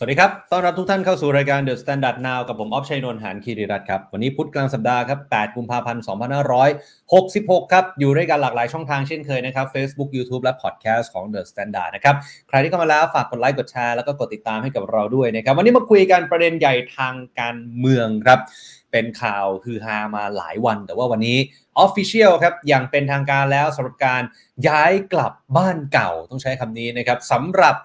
สวัสดีครับ ต้อนรับทุกท่านเข้าสู่รายการ The Standard Now กับผมออฟชัยนนท์หานคีริรัตครับ วันนี้พุธกลางสัปดาห์ครับ 8 กุมภาพันธ์ 2566 ครับ อยู่ด้วยกันหลากหลายช่องทางเช่นเคยนะครับ Facebook YouTube และ Podcast ของ The Standard นะครับ ใครที่เข้ามาแล้วฝากกดไลค์ กดแชร์ แล้วก็กดติดตามให้กับเราด้วยนะครับ วันนี้มาคุยกันประเด็นใหญ่ทางการเมืองครับ เป็นข่าวฮือฮามาหลายวัน แต่ว่าวันนี้ official ครับ อย่างเป็นทางการแล้วสำหรับการย้ายกลับบ้านเก่า ต้องใช้คำนี้นะครับสำหรับ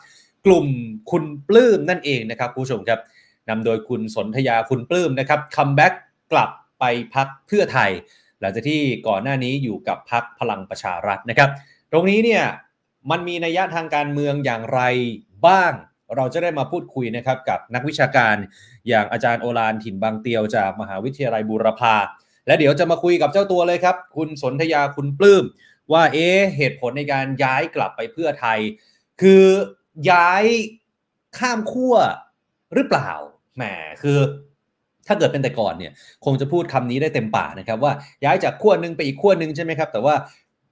กลุ่มคุณปลื้มนั่นเองนะครับผู้ชมครับนำโดยคุณสนธยาคุณปลื้มนะครับคัมแบ็กกลับไปพรรคเพื่อไทย หลังจากที่ก่อนหน้านี้อยู่กับพรรคพลังประชารัฐนะครับ ตรงนี้เนี่ยมันมีนัยยะทางการเมืองอย่างไรบ้าง เราจะได้มาพูดคุยนะครับกับนักวิชาการอย่างอาจารย์โอฬารถิ่นบางเตียวจากมหาวิทยาลัยบูรพาและเดี๋ยวจะมาคุยกับเจ้าตัวเลยครับ คุณสนธยาคุณปลื้มว่าเอ๊เหตุผลในการย้ายกลับไปเพื่อไทย คือ ย้ายข้ามขั้วหรือเปล่าแหมคือถ้าเกิดเป็นแต่ก่อนเนี่ย คงจะพูดคำนี้ได้เต็มปากนะครับ ว่าย้ายจากขั้วหนึ่งไปอีกขั้วหนึ่งใช่ไหมครับ แต่ว่า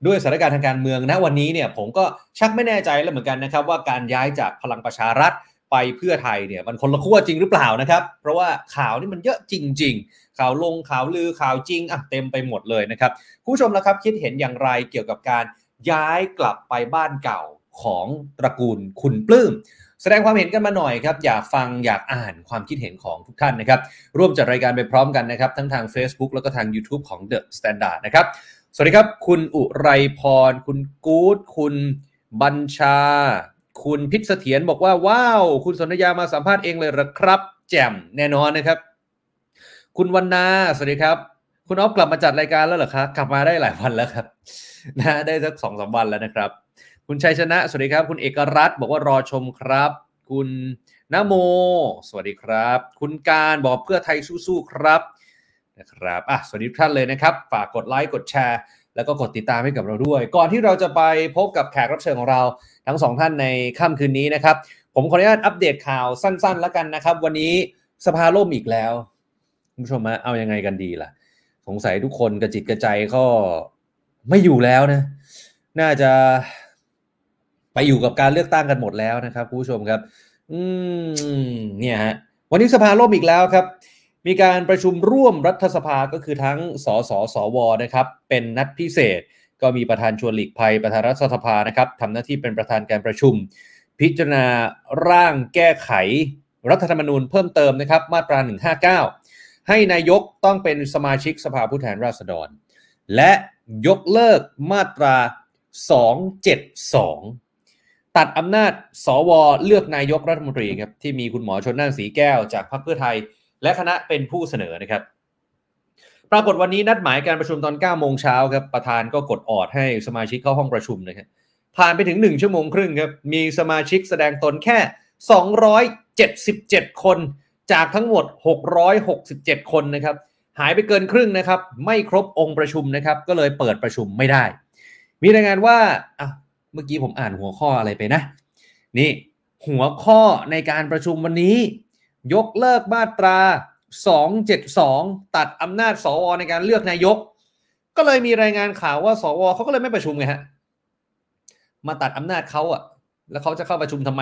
ด้วยสถานการณ์ทางการเมืองณวันนี้เนี่ยผมก็ชักไม่แน่ใจแล้วเหมือนกันนะครับว่าการย้ายจากพลังประชารัฐไปเพื่อไทยเนี่ยมันคนละขั้วจริงหรือเปล่านะครับ เพราะว่าข่าวนี่มันเยอะจริง ๆ ข่าวลงข่าวลือข่าวจริงอะเต็มไปหมดเลยนะครับผู้ชมแล้วครับคิดเห็นอย่างไรเกี่ยวกับการย้ายกลับไปบ้านเก่า ของตระกูลคุณปลื้มแสดงความเห็นกันมาหน่อยครับ อยากฟังอยากอ่านความคิดเห็นของทุกท่านนะครับ ร่วมจัดรายการไปพร้อมกันนะครับ ทั้งทาง Facebook แล้วก็ทาง YouTube ของ The Standard นะครับ สวัสดีครับ คุณอุไรพร คุณกู๊ดคุณบัญชา คุณพิษเสถียรบอกว่า ว้าว คุณสนธยามาสัมภาษณ์เองเลยหรอครับ แจ่มแน่นอนนะครับ คุณวันนาสวัสดีครับ คุณออฟกลับมาจัดรายการแล้วเหรอครับกลับมาได้หลายวันแล้วครับนะได้สักสองสามวันแล้วนะครับ คุณชัยชนะ สวัสดีครับ คุณเอกรัตน์บอกว่ารอชมครับ คุณนโม สวัสดีครับ คุณการบอกเพื่อไทยสู้ๆครับนะครับอะสวัสดีทุกท่านเลยนะครับ ฝากกดไลค์กดแชร์ แล้วก็กดติดตามให้กับเราด้วย ก่อนที่เราจะไปพบกับแขกรับเชิญของเราทั้งสองท่านในค่ำคืนนี้นะครับ ผมขออนุญาตอัปเดตข่าวสั้นๆ แล้วกันนะครับ วันนี้สภาล่มอีกแล้วคุณผู้ชมมาเอายังไงกันดีล่ะ สงสัยทุกคนกระจิตกระใจก็ไม่อยู่แล้วนะ น่าจะ ไปอยู่กับการเลือกตั้งกันหมดแล้วนะครับคุณผู้ชมครับ อืมเนี่ยฮะวันนี้สภาล่มอีกแล้วครับ มีการประชุมร่วมรัฐสภาก็คือทั้งสสสวนะครับ เป็นนัดพิเศษ ก็มีประธานชวนหลีกภัยประธานรัฐสภานะครับทำหน้าที่เป็นประธานการประชุม พิจารณาร่างแก้ไข รัฐธรรมนูญเพิ่มเติมนะครับ มาตรา 159 ให้นายกต้องเป็นสมาชิกสภาผู้แทนราษฎร และยกเลิกมาตรา 272 ตัดอำนาจสวเลือกนายกรัฐมนตรีครับที่มีคุณหมอชนน่านสีแก้วจากพรรคเพื่อไทย และคณะเป็นผู้เสนอนะครับ ปรากฏวันนี้นัดหมายการประชุมตอน9โมงเช้าครับประธานก็กดออดให้สมาชิกเข้าห้องประชุมนะครับผ่านไปถึง 1 ชั่วโมงครึ่งครับมีสมาชิกแสดงตนแค่ 277 คนจากทั้งหมด 667 คนนะครับ หายไปเกินครึ่งนะครับ ไม่ครบองค์ประชุมนะครับ ก็เลยเปิดประชุมไม่ได้ มีรายงานว่า เมื่อกี้ผมอ่านหัวข้ออะไรไปนะ นี่ หัวข้อในการประชุมวันนี้ ยกเลิกมาตรา 272 ตัดอำนาจสวในการเลือกนายก ก็เลยมีรายงานข่าวว่า สวเขาก็เลยไม่ประชุมไงฮะมาตัดอำนาจเขาอะแล้วเขาจะเข้าประชุมทำไม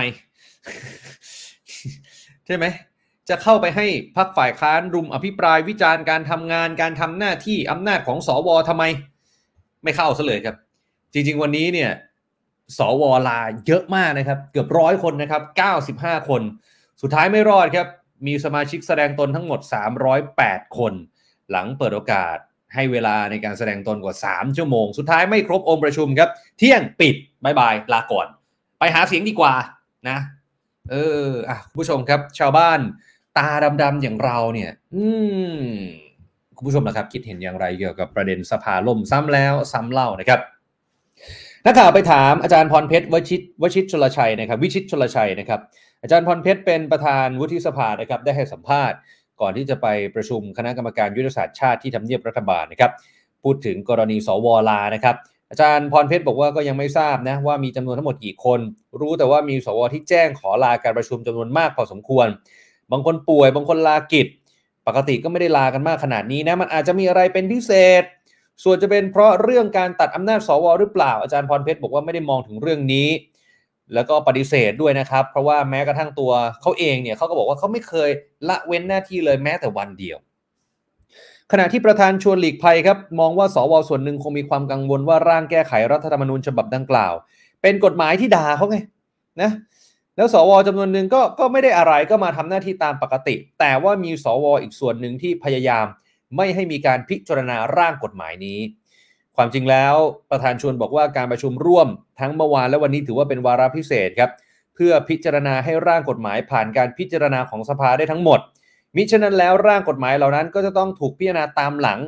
ใช่ไหมจะเข้าไปให้พักฝ่ายค้านรุมอภิปรายวิจารณ์การทำงานการทำหน้าที่อำนาจของสอวทำไม ไม่เข้าซะเลยครับ จริง ๆ วันนี้เนี่ย สวลาเยอะมากนะครับ เกือบร้อยคนนะครับ 95 คน สุดท้ายไม่รอดครับ มีสมาชิกแสดงตนทั้งหมด 308 คน หลังเปิดโอกาสให้เวลาในการแสดงตนกว่า 3 ชั่วโมง สุดท้ายไม่ครบองค์ประชุมครับ เที่ยงปิดบายบาย ลาก่อน ไปหาเสียงดีกว่านะ เอออะคุณผู้ชมครับ ชาวบ้านตาดำๆอย่างเราเนี่ย อืมคุณผู้ชมนะครับ คิดเห็นอย่างไรเกี่ยวกับประเด็นสภาล่มซ้ำแล้วซ้ำเล่านะครับ นักข่าวไปถามอาจารย์พรเพชรวชิตวชิตชลชัยนะครับวิชิตชลชัยนะครับอาจารย์พรเพชรเป็นประธานวุฒิสภานะครับได้ให้สัมภาษณ์ ก่อนที่จะไปประชุมคณะกรรมการยุทธศาสตร์ชาติที่ทำเนียบรัฐบาลนะครับพูดถึงกรณีสวลานะครับอาจารย์พรเพชรบอกว่าก็ยังไม่ทราบนะว่ามีจำนวนทั้งหมดกี่คน รู้แต่ว่ามีสวที่แจ้งขอลาการประชุมจำนวนมากพอสมควร บางคนป่วยบางคนลากิจ ปกติก็ไม่ได้ลากันมากขนาดนี้นะมันอาจจะมีอะไรเป็นพิเศษ ส่วนจะเป็นเพราะเรื่องการตัดอำนาจสวหรือเปล่าอาจารย์พรเพชรบอกว่าไม่ได้มองถึงเรื่องนี้ แล้วก็ปฏิเสธด้วยนะครับ เพราะว่าแม้กระทั่งตัวเขาเองเนี่ยเขาก็บอกว่าเขาไม่เคยละเว้นหน้าที่เลยแม้แต่วันเดียว ขณะที่ประธานชวนหลีกภัยครับ มองว่าสวส่วนหนึ่งคงมีความกังวลว่าร่างแก้ไขรัฐธรรมนูญฉบับดังกล่าว เป็นกฎหมายที่ด่าเขาไงนะแล้วสวจำนวนหนึ่งก็ก็ไม่ได้อะไรก็มาทำหน้าที่ตามปกติ แต่ว่ามีสวอีกส่วนหนึ่งที่พยายาม ไม่ให้มีการพิจารณาร่างกฎหมายนี้ ความจริงแล้วประธานชวนบอกว่าการประชุมร่วมทั้งเมื่อวานและวันนี้ถือว่าเป็นวาระพิเศษครับเพื่อพิจารณาให้ร่างกฎหมายผ่านการพิจารณาของสภาได้ทั้งหมด มิฉะนั้นแล้วร่างกฎหมายเหล่านั้นก็จะต้องถูกพิจารณาตามหลัง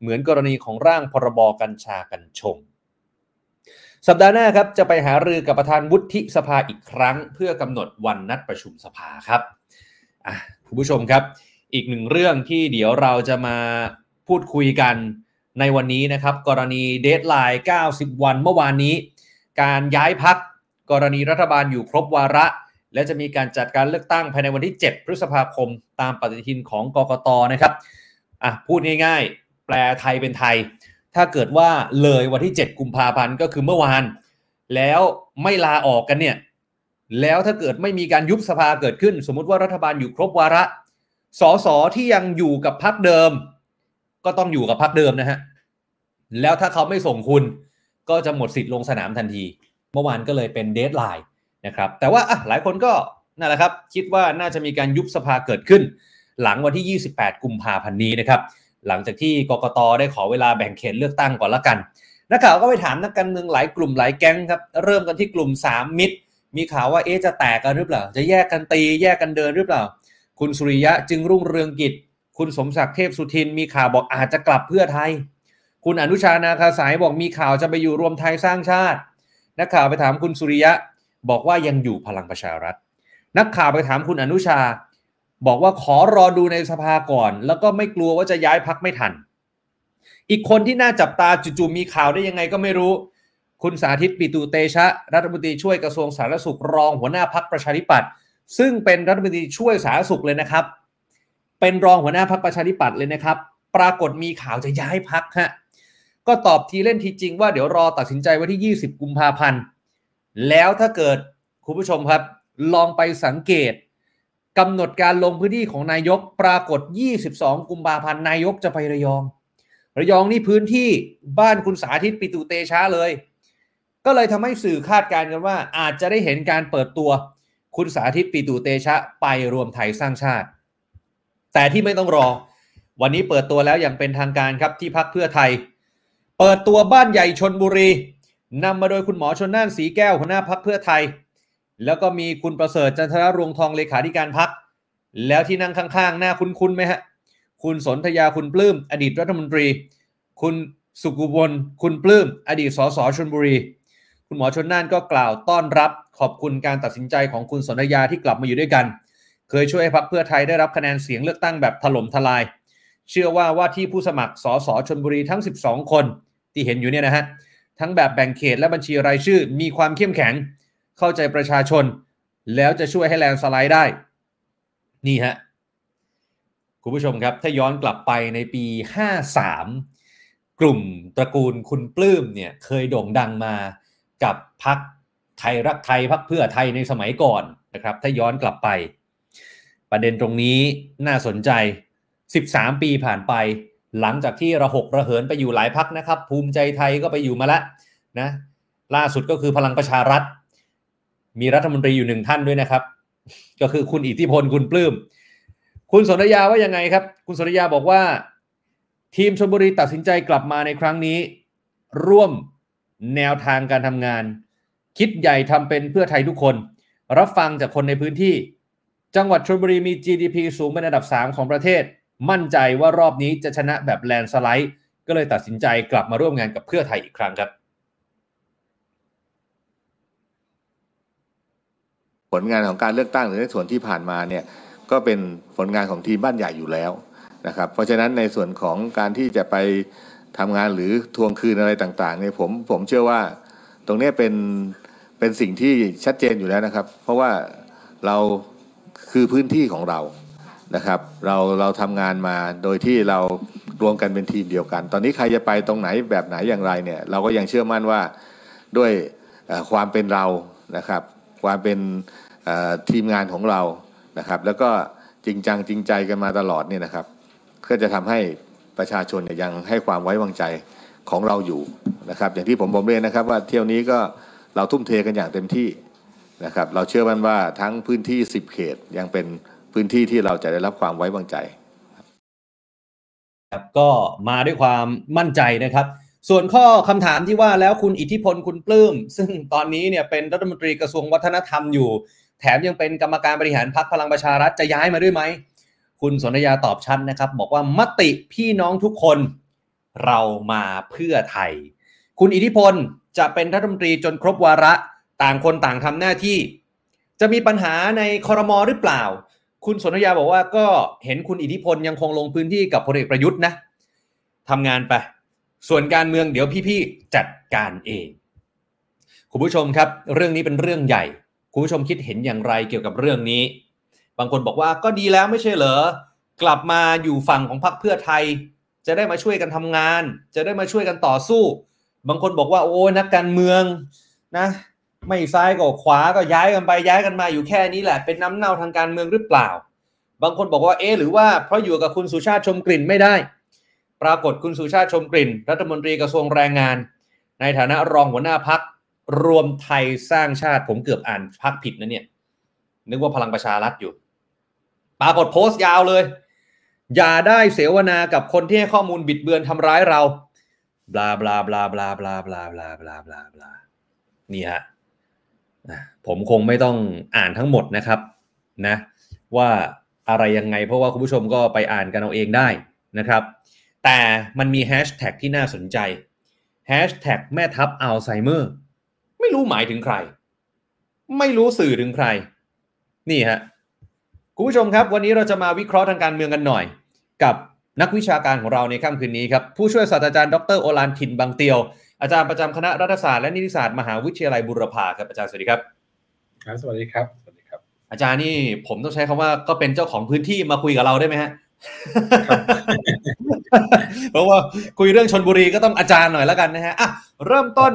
เหมือนกรณีของร่างพรบกัญชากัญชงสัปดาห์หน้าครับจะไปหารือกับประธานวุฒิสภาอีกครั้ง เพื่อกำหนดวันนัดประชุมสภาครับคุณผู้ชมครับ อีกหนึ่งเรื่องที่เดี๋ยวเราจะมาพูดคุยกันในวันนี้นะครับ กรณีเดทไลน์ 90 วันเมื่อวานนี้ การย้ายพักกรณีรัฐบาลอยู่ครบวาระ และจะมีการจัดการเลือกตั้งภายในวันที่ 7 พฤษภาคม ตามปฏิทินของกกตนะครับอะพูดง่ายๆ แปลไทยเป็นไทย ถ้าเกิดว่าเลยวันที่ 7 กุมภาพันธ์ก็คือเมื่อวาน แล้วไม่ลาออกกันเนี่ยแล้วถ้าเกิดไม่มีการยุบสภาเกิดขึ้น สมมุติว่ารัฐบาลอยู่ครบวาระ สสที่ยังอยู่กับพรรคเดิม ก็ต้องอยู่กับพรรคเดิมนะฮะ แล้วถ้าเขาไม่ส่งคุณ ก็จะหมดสิทธิ์ลงสนามทันที เมื่อวานก็เลยเป็น deadline นะครับ แต่ว่าหลายคนก็นั่นแหละครับ คิดว่าน่าจะมีการยุบสภาเกิดขึ้น หลังวันที่ 28 กุมภาพันธ์นี้นะครับ หลังจากที่กกตได้ขอเวลาแบ่งเขตเลือกตั้งก่อนละกันนักข่าวก็ไปถามนักการเมืองหลายกลุ่มหลายแก๊งครับ เริ่มกันที่กลุ่ม 3 มิตร มีข่าวว่าเอ๊จะแตกกันหรือเปล่า จะแยกกันตีแยกกันเดินหรือเปล่า คุณสุริยะจึงรุ่งเรืองกิจ คุณสมศักดิ์เทพสุทินมีข่าวบอกอาจจะกลับเพื่อไทย คุณอนุชานาคาสายบอกมีข่าวจะไปอยู่รวมไทยสร้างชาติ นักข่าวไปถามคุณสุริยะบอกว่ายังอยู่พลังประชารัฐ นักข่าวไปถามคุณอนุชา บอกว่าขอรอดูในสภาก่อน แล้วก็ไม่กลัวว่าจะย้ายพักไม่ทัน อีกคนที่น่าจับตาจู่ๆมีข่าวได้ยังไงก็ไม่รู้ คุณสาธิตปิตุเตชะ รัฐมนตรีช่วยกระทรวงสาธารณสุขรองหัวหน้าพักประชาธิปัตย์ ซึ่งเป็นรัฐมนตรีช่วยสาธารณสุขเลยนะครับ เป็นรองหัวหน้าพักประชาธิปัตย์เลยนะครับ ปรากฏมีข่าวจะย้ายพักฮะก็ตอบทีเล่นทีจริงว่าเดี๋ยวรอตัดสินใจวันที่ 20 กุมภาพันธ์ แล้วถ้าเกิดคุณผู้ชมครับ ลองไปสังเกตกำหนดการลงพื้นที่ของนายกปรากฏ 22 กุมภาพันธ์นายกจะไประยอง ระยองนี่พื้นที่บ้านคุณสาธิตปิตุเตชะเลย ก็เลยทำให้สื่อคาดการณ์กันว่าอาจจะได้เห็นการเปิดตัว คุณสาธิตปิตุเตชะไปรวมไทยสร้างชาติ แต่ที่ไม่ต้องรอ วันนี้เปิดตัวแล้วอย่างเป็นทางการครับที่พักเพื่อไทย เปิดตัวบ้านใหญ่ชนบุรีนำมาโดยคุณหมอชนน่านสีแก้วหัวหน้าพักเพื่อไทย แล้วก็มีคุณประเสริฐจันทรรวงทองเลขาธิการพัก แล้วที่นั่งข้างๆ หน้าคุ้นๆไหมฮะ คุณสนธยาคุณปลื้ม อดีตรัฐมนตรี คุณสุกุบลคุณปลื้ม อดีตสสชนบุรี คุณหมอชนน่านก็กล่าวต้อนรับขอบคุณการตัดสินใจของคุณสนธยาที่กลับมาอยู่ด้วยกัน เคยช่วยให้พักเพื่อไทยได้รับคะแนนเสียงเลือกตั้งแบบถล่มทลาย เชื่อว่าว่าที่ผู้สมัครสสชนบุรีทั้ง 12 คนที่เห็นอยู่เนี่ยนะฮะทั้งแบบแบ่งเขตและบัญชีรายชื่อมีความเข้มแข็ง เข้าใจประชาชน แล้วจะช่วยให้แลนสไลด์ได้ นี่ฮะคุณผู้ชมครับ ถ้าย้อนกลับไปในปี 53 กลุ่มตระกูลคุณปลื้มเนี่ยเคยโด่งดังมา กับพักไทยรักไทยพักเพื่อไทยในสมัยก่อนนะครับ ถ้าย้อนกลับไป ประเด็นตรงนี้น่าสนใจ 13 ปีผ่านไป หลังจากที่ระหกระเหินไปอยู่หลายพักนะครับ ภูมิใจไทยก็ไปอยู่มาแล้วนะล่าสุดก็คือพลังประชารัฐ มีรัฐมนตรีอยู่หนึ่งท่านด้วยนะครับ ก็คือคุณอิทธิพลคุณปลื้มคุณสนยาว่ายังไงครับ คุณสนยาบอกว่า ทีมชลบุรีตัดสินใจกลับมาในครั้งนี้ ร่วม แนวทางการทำงาน คิดใหญ่ทำเป็นเพื่อไทยทุกคน รับฟังจากคนในพื้นที่ จังหวัดชลบุรีมี GDP สูงเป็นอันดับ 3 ของประเทศ มั่นใจว่ารอบนี้จะชนะแบบแลนสไลด์ก็เลยตัดสินใจกลับมาร่วมงานกับเพื่อไทยอีกครั้งครับ ผลงานของการเลือกตั้งหรือในส่วนที่ผ่านมาเนี่ยก็เป็นผลงานของทีมบ้านใหญ่อยู่แล้วนะครับ เพราะฉะนั้นในส่วนของการที่จะไป ทำงานหรือทวงคืนอะไรต่างๆเนี่ยผมผมเชื่อว่าตรงนี้เป็นเป็นสิ่งที่ชัดเจนอยู่แล้วนะครับ เพราะว่าเราคือพื้นที่ของเรานะครับ เราเราทำงานมาโดยที่เรารวมกันเป็นทีมเดียวกัน ตอนนี้ใครจะไปตรงไหนแบบไหนอย่างไรเนี่ยเราก็ยังเชื่อมั่นว่าด้วยความเป็นเรานะครับ ความเป็นทีมงานของเรานะครับ แล้วก็จริงจังจริงใจกันมาตลอดเนี่ยนะครับ ก็จะทำให้ ประชาชนเนี่ยยังให้ความไว้วางใจของเราอยู่นะครับ อย่างที่ผมบอกเรียนนะครับว่าเที่ยวนี้ก็เราทุ่มเทกันอย่างเต็มที่นะครับ เราเชื่อมั่นว่าทั้งพื้นที่ 10 เขตยังเป็นพื้นที่ที่เราจะได้รับความไว้วางใจครับก็มาด้วยความมั่นใจนะครับ ส่วนข้อคำถามที่ว่าแล้วคุณอิทธิพลคุณปลื้ม ซึ่งตอนนี้เนี่ยเป็นรัฐมนตรีกระทรวงวัฒนธรรมอยู่ แถมยังเป็นกรรมการบริหารพรรคพลังประชารัฐจะย้ายมาด้วยไหม คุณสนธยาตอบชัดนะครับ บอกว่ามติพี่น้องทุกคนเรามาเพื่อไทย คุณอิทธิพลจะเป็นรัฐมนตรีจนครบวาระต่างคนต่างทำหน้าที่ จะมีปัญหาในคอรมอหรือเปล่า คุณสนธยาบอกว่าก็เห็นคุณอิทธิพลยังคงลงพื้นที่กับพลเอกประยุทธ์นะทำงานไป ส่วนการเมืองเดี๋ยวพี่ๆจัดการเองคุณผู้ชมครับ เรื่องนี้เป็นเรื่องใหญ่ คุณผู้ชมคิดเห็นอย่างไรเกี่ยวกับเรื่องนี้ บางคนบอกว่าก็ดีแล้วไม่ใช่เหรอกลับมาอยู่ฝั่งของพรรคเพื่อไทย จะได้มาช่วยกันทำงาน จะได้มาช่วยกันต่อสู้ บางคนบอกว่าโอ้นักการเมืองนะไม่ซ้ายก็ขวาก็ย้ายกันไปย้ายกันมาอยู่แค่นี้แหละ เป็นน้ำเน่าทางการเมืองหรือเปล่า บางคนบอกว่าเอ๊หรือว่าเพราะอยู่กับคุณสุชาติชมกลิ่นไม่ได้ ปรากฏคุณสุชาติชมกลิ่น รัฐมนตรีกระทรวงแรงงาน ในฐานะรองหัวหน้าพักรวมไทยสร้างชาติผมเกือบอ่านพักผิดนะเนี่ยนึกว่าพลังประชารัฐอยู่ ปรากฏโพสต์ยาวเลย อย่าได้เสวนากับคนที่ให้ข้อมูลบิดเบือนทำร้ายเราบลาบลาบลาบลาบลาบลาบลาบลาบลาบลานี่ฮะนะผมคงไม่ต้องอ่านทั้งหมดนะครับนะ ว่าอะไรยังไงเพราะว่าคุณผู้ชมก็ไปอ่านกันเอาเองได้นะครับ แต่มันมีแฮชแท็กที่น่าสนใจแฮชแท็กแม่ทัพอัลไซเมอร์ไม่รู้หมายถึงใคร ไม่รู้สื่อถึงใคร นี่ฮะ คุณผู้ชมครับ วันนี้เราจะมาวิเคราะห์ทางการเมืองกันหน่อย กับนักวิชาการของเราในค่ำคืนนี้ครับผู้ช่วยศาสตราจารย์ดรโอลานถิ่นบางเตียว อาจารย์ประจำคณะรัฐศาสตร์และนิติศาสตร์มหาวิทยาลัยบุรพาครับอาจารย์สวัสดีครับครับสวัสดีครับสวัสดีครับ อาจารย์นี่ผมต้องใช้คำว่าก็เป็นเจ้าของพื้นที่มาคุยกับเราได้ไหมฮะเพราะว่าคุยเรื่องชนบุรีก็ต้องอาจารย์หน่อยแล้วกันนะฮะอะเริ่มต้น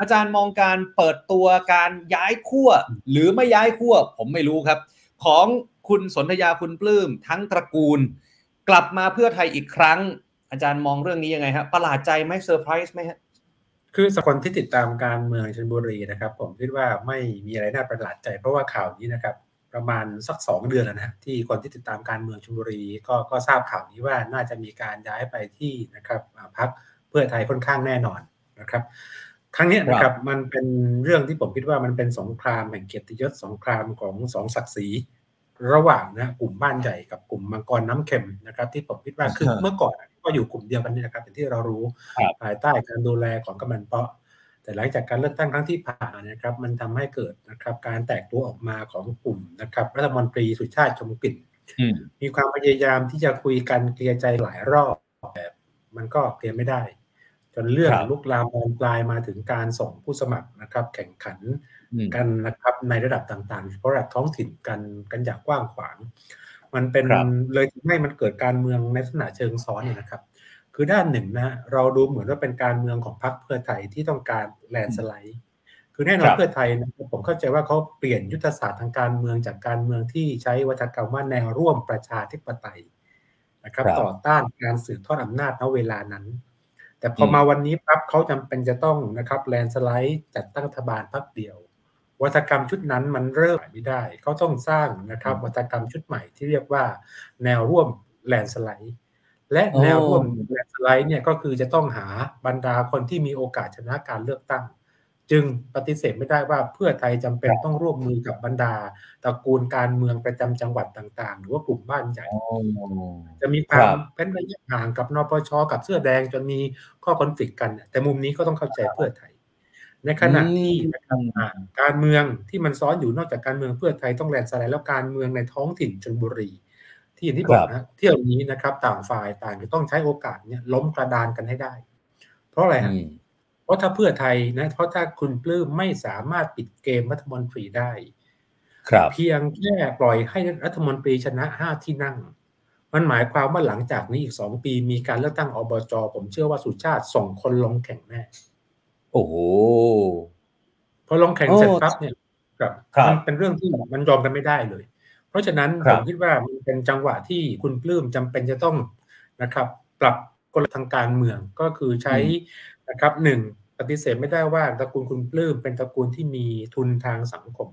อาจารย์มองการเปิดตัวการย้ายขั้วหรือไม่ย้ายขั้วผมไม่รู้ครับ ของ คุณสนธยาคุณปลื้มทั้งตระกูล กลับมาเพื่อไทยอีกครั้ง อาจารย์มองเรื่องนี้ยังไงฮะประหลาดใจไหมเซอร์ไพรส์ไหมฮะคือสำหรับคนที่ติดตามการเมืองชนบุรีนะครับ ผมคิดว่าไม่มีอะไรน่าประหลาดใจ เพราะว่าข่าวนี้นะครับ ประมาณสักสองเดือนแล้วนะที่คนที่ติดตามการเมืองชลบุรีก็ก็ทราบข่าวนี้ว่าน่าจะมีการย้ายไปที่นะครับอ่าพักเพื่อไทยค่อนข้างแน่นอนนะครับครั้งเนี้ยนะครับมันเป็นเรื่องที่ผมคิดว่ามันเป็นสงครามแห่งเกียรติยศสงครามของสองศักดิ์ศรี ระหว่างนะกลุ่มบ้านใหญ่กับกลุ่มมังกรน้ำเค็มนะครับ ที่ผมคิดว่าคือครับเมื่อก่อนก็อยู่กลุ่มเดียวกันนี่นะครับอย่างที่เรารู้ครับภายใต้การดูแลของกำนันเปาะ แต่หลังจากการเลือกตั้งครั้งที่ผ่านมานะครับ มันทำให้เกิดนะครับการแตกตัวออกมาของกลุ่มนะครับรัฐมนตรีสุชาติชมกลิ่นอืมมีความพยายามที่จะคุยกันเคลียร์ใจหลายรอบแต่มันก็เคลียร์ไม่ได้ จนเรื่องครับลุกลามบานปลายมาถึงการส่งผู้สมัครนะครับ แข่งขันอืม กันนะครับในระดับต่างๆโดยเฉพาะระดับท้องถิ่นกันกันอย่างกว้างขวาง มันเป็นครับเลยทำให้มันเกิดการเมืองในลักษณะเชิงซ้อนเนี่ยนะครับ คือด้านหนึ่งนะฮะเราดูเหมือนว่าเป็นการเมืองของพรรคเพื่อไทยที่ต้องการแลนด์สไลด์คือแน่นอคนรับเพื่อไทยนะครับผมเข้าใจว่าเขาเปลี่ยนยุทธศาสตร์ทางการเมืองจากการเมืองที่ใช้วัฒกรรมว่าแนวร่วมประชาธิปไตยนะครับครับต่อต้านการสืบทอดอำนาจณเวลานั้น แต่พออมมาวันนี้ปั๊บเขาจำเป็นจะต้องนะครับแลนด์สไลด์จัดตั้งรัฐบาลพรรคเดียว วาทกรรมชุดนั้นมันเริ่มไม่ได้ เขาต้องสร้างนะครับวาทกรรมชุดใหม่ที่เรียกว่า แนวร่วมแลนด์สไลด์และอ๋อแนวร่วมแลนด์สไลด์เนี่ยก็คือจะต้องหาบรรดาคนที่มีโอกาสชนะการเลือกตั้ง จึงปฏิเสธไม่ได้ว่าเพื่อไทยจำเป็นต้องร่วมมือกับบรรดาตระกูลการเมืองประจำจังหวัดต่างๆ หรือว่ากลุ่มบ้านใหญ่จะมีควาคมรับเป็นระยะห่างกับนปชกับเสื้อแดงจนมีข้อคอนฟ lict กันเนี่ยแต่มุมนี้ก็ต้องเข้าใจเพื่อไทย ในขณะที่นะครับอ่าการเมืองที่มันซ้อนอยู่นอกจากการเมืองเพื่อไทยต้องแลนด์สไลด์แล้วการเมืองในท้องถิ่นชนบุรี ที่อย่างที่บอกนะเที่ยวนี้นะครับ ต่างฝ่ายต่างจะต้องใช้โอกาสเนี่ยล้มกระดานกันให้ได้ เพราะอะไรฮะอืมเพราะถ้าเพื่อไทยนะ เพราะถ้าคุณปลื้มไม่สามารถปิดเกมรัฐมนตรีได้ ครับ เพียงแค่ปล่อยให้รัฐมนตรีชนะห้าที่นั่ง มันหมายความว่าหลังจากนี้อีกสองปีมีการเลือกตั้งอบจผมเชื่อว่าสุชาติส่งคนลงแข่งแน่ โอ้โห พอลงแข่งโอ้เสร็จปั๊บเนี่ยครับครับมันเป็นเรื่องที่มันยอมกันไม่ได้เลย เพราะฉะนั้นครัผบมคิดว่ามันเป็นจังหวะที่คุณปลื้มจำเป็นจะต้องนะครับ ปรับกลทางการเมืองก็คือใช้นะครับหนึ่งปฏิเสธไม่ได้ว่าตระกูลคุณปลื้มเป็นตระกูลที่มีทุนทางสังคม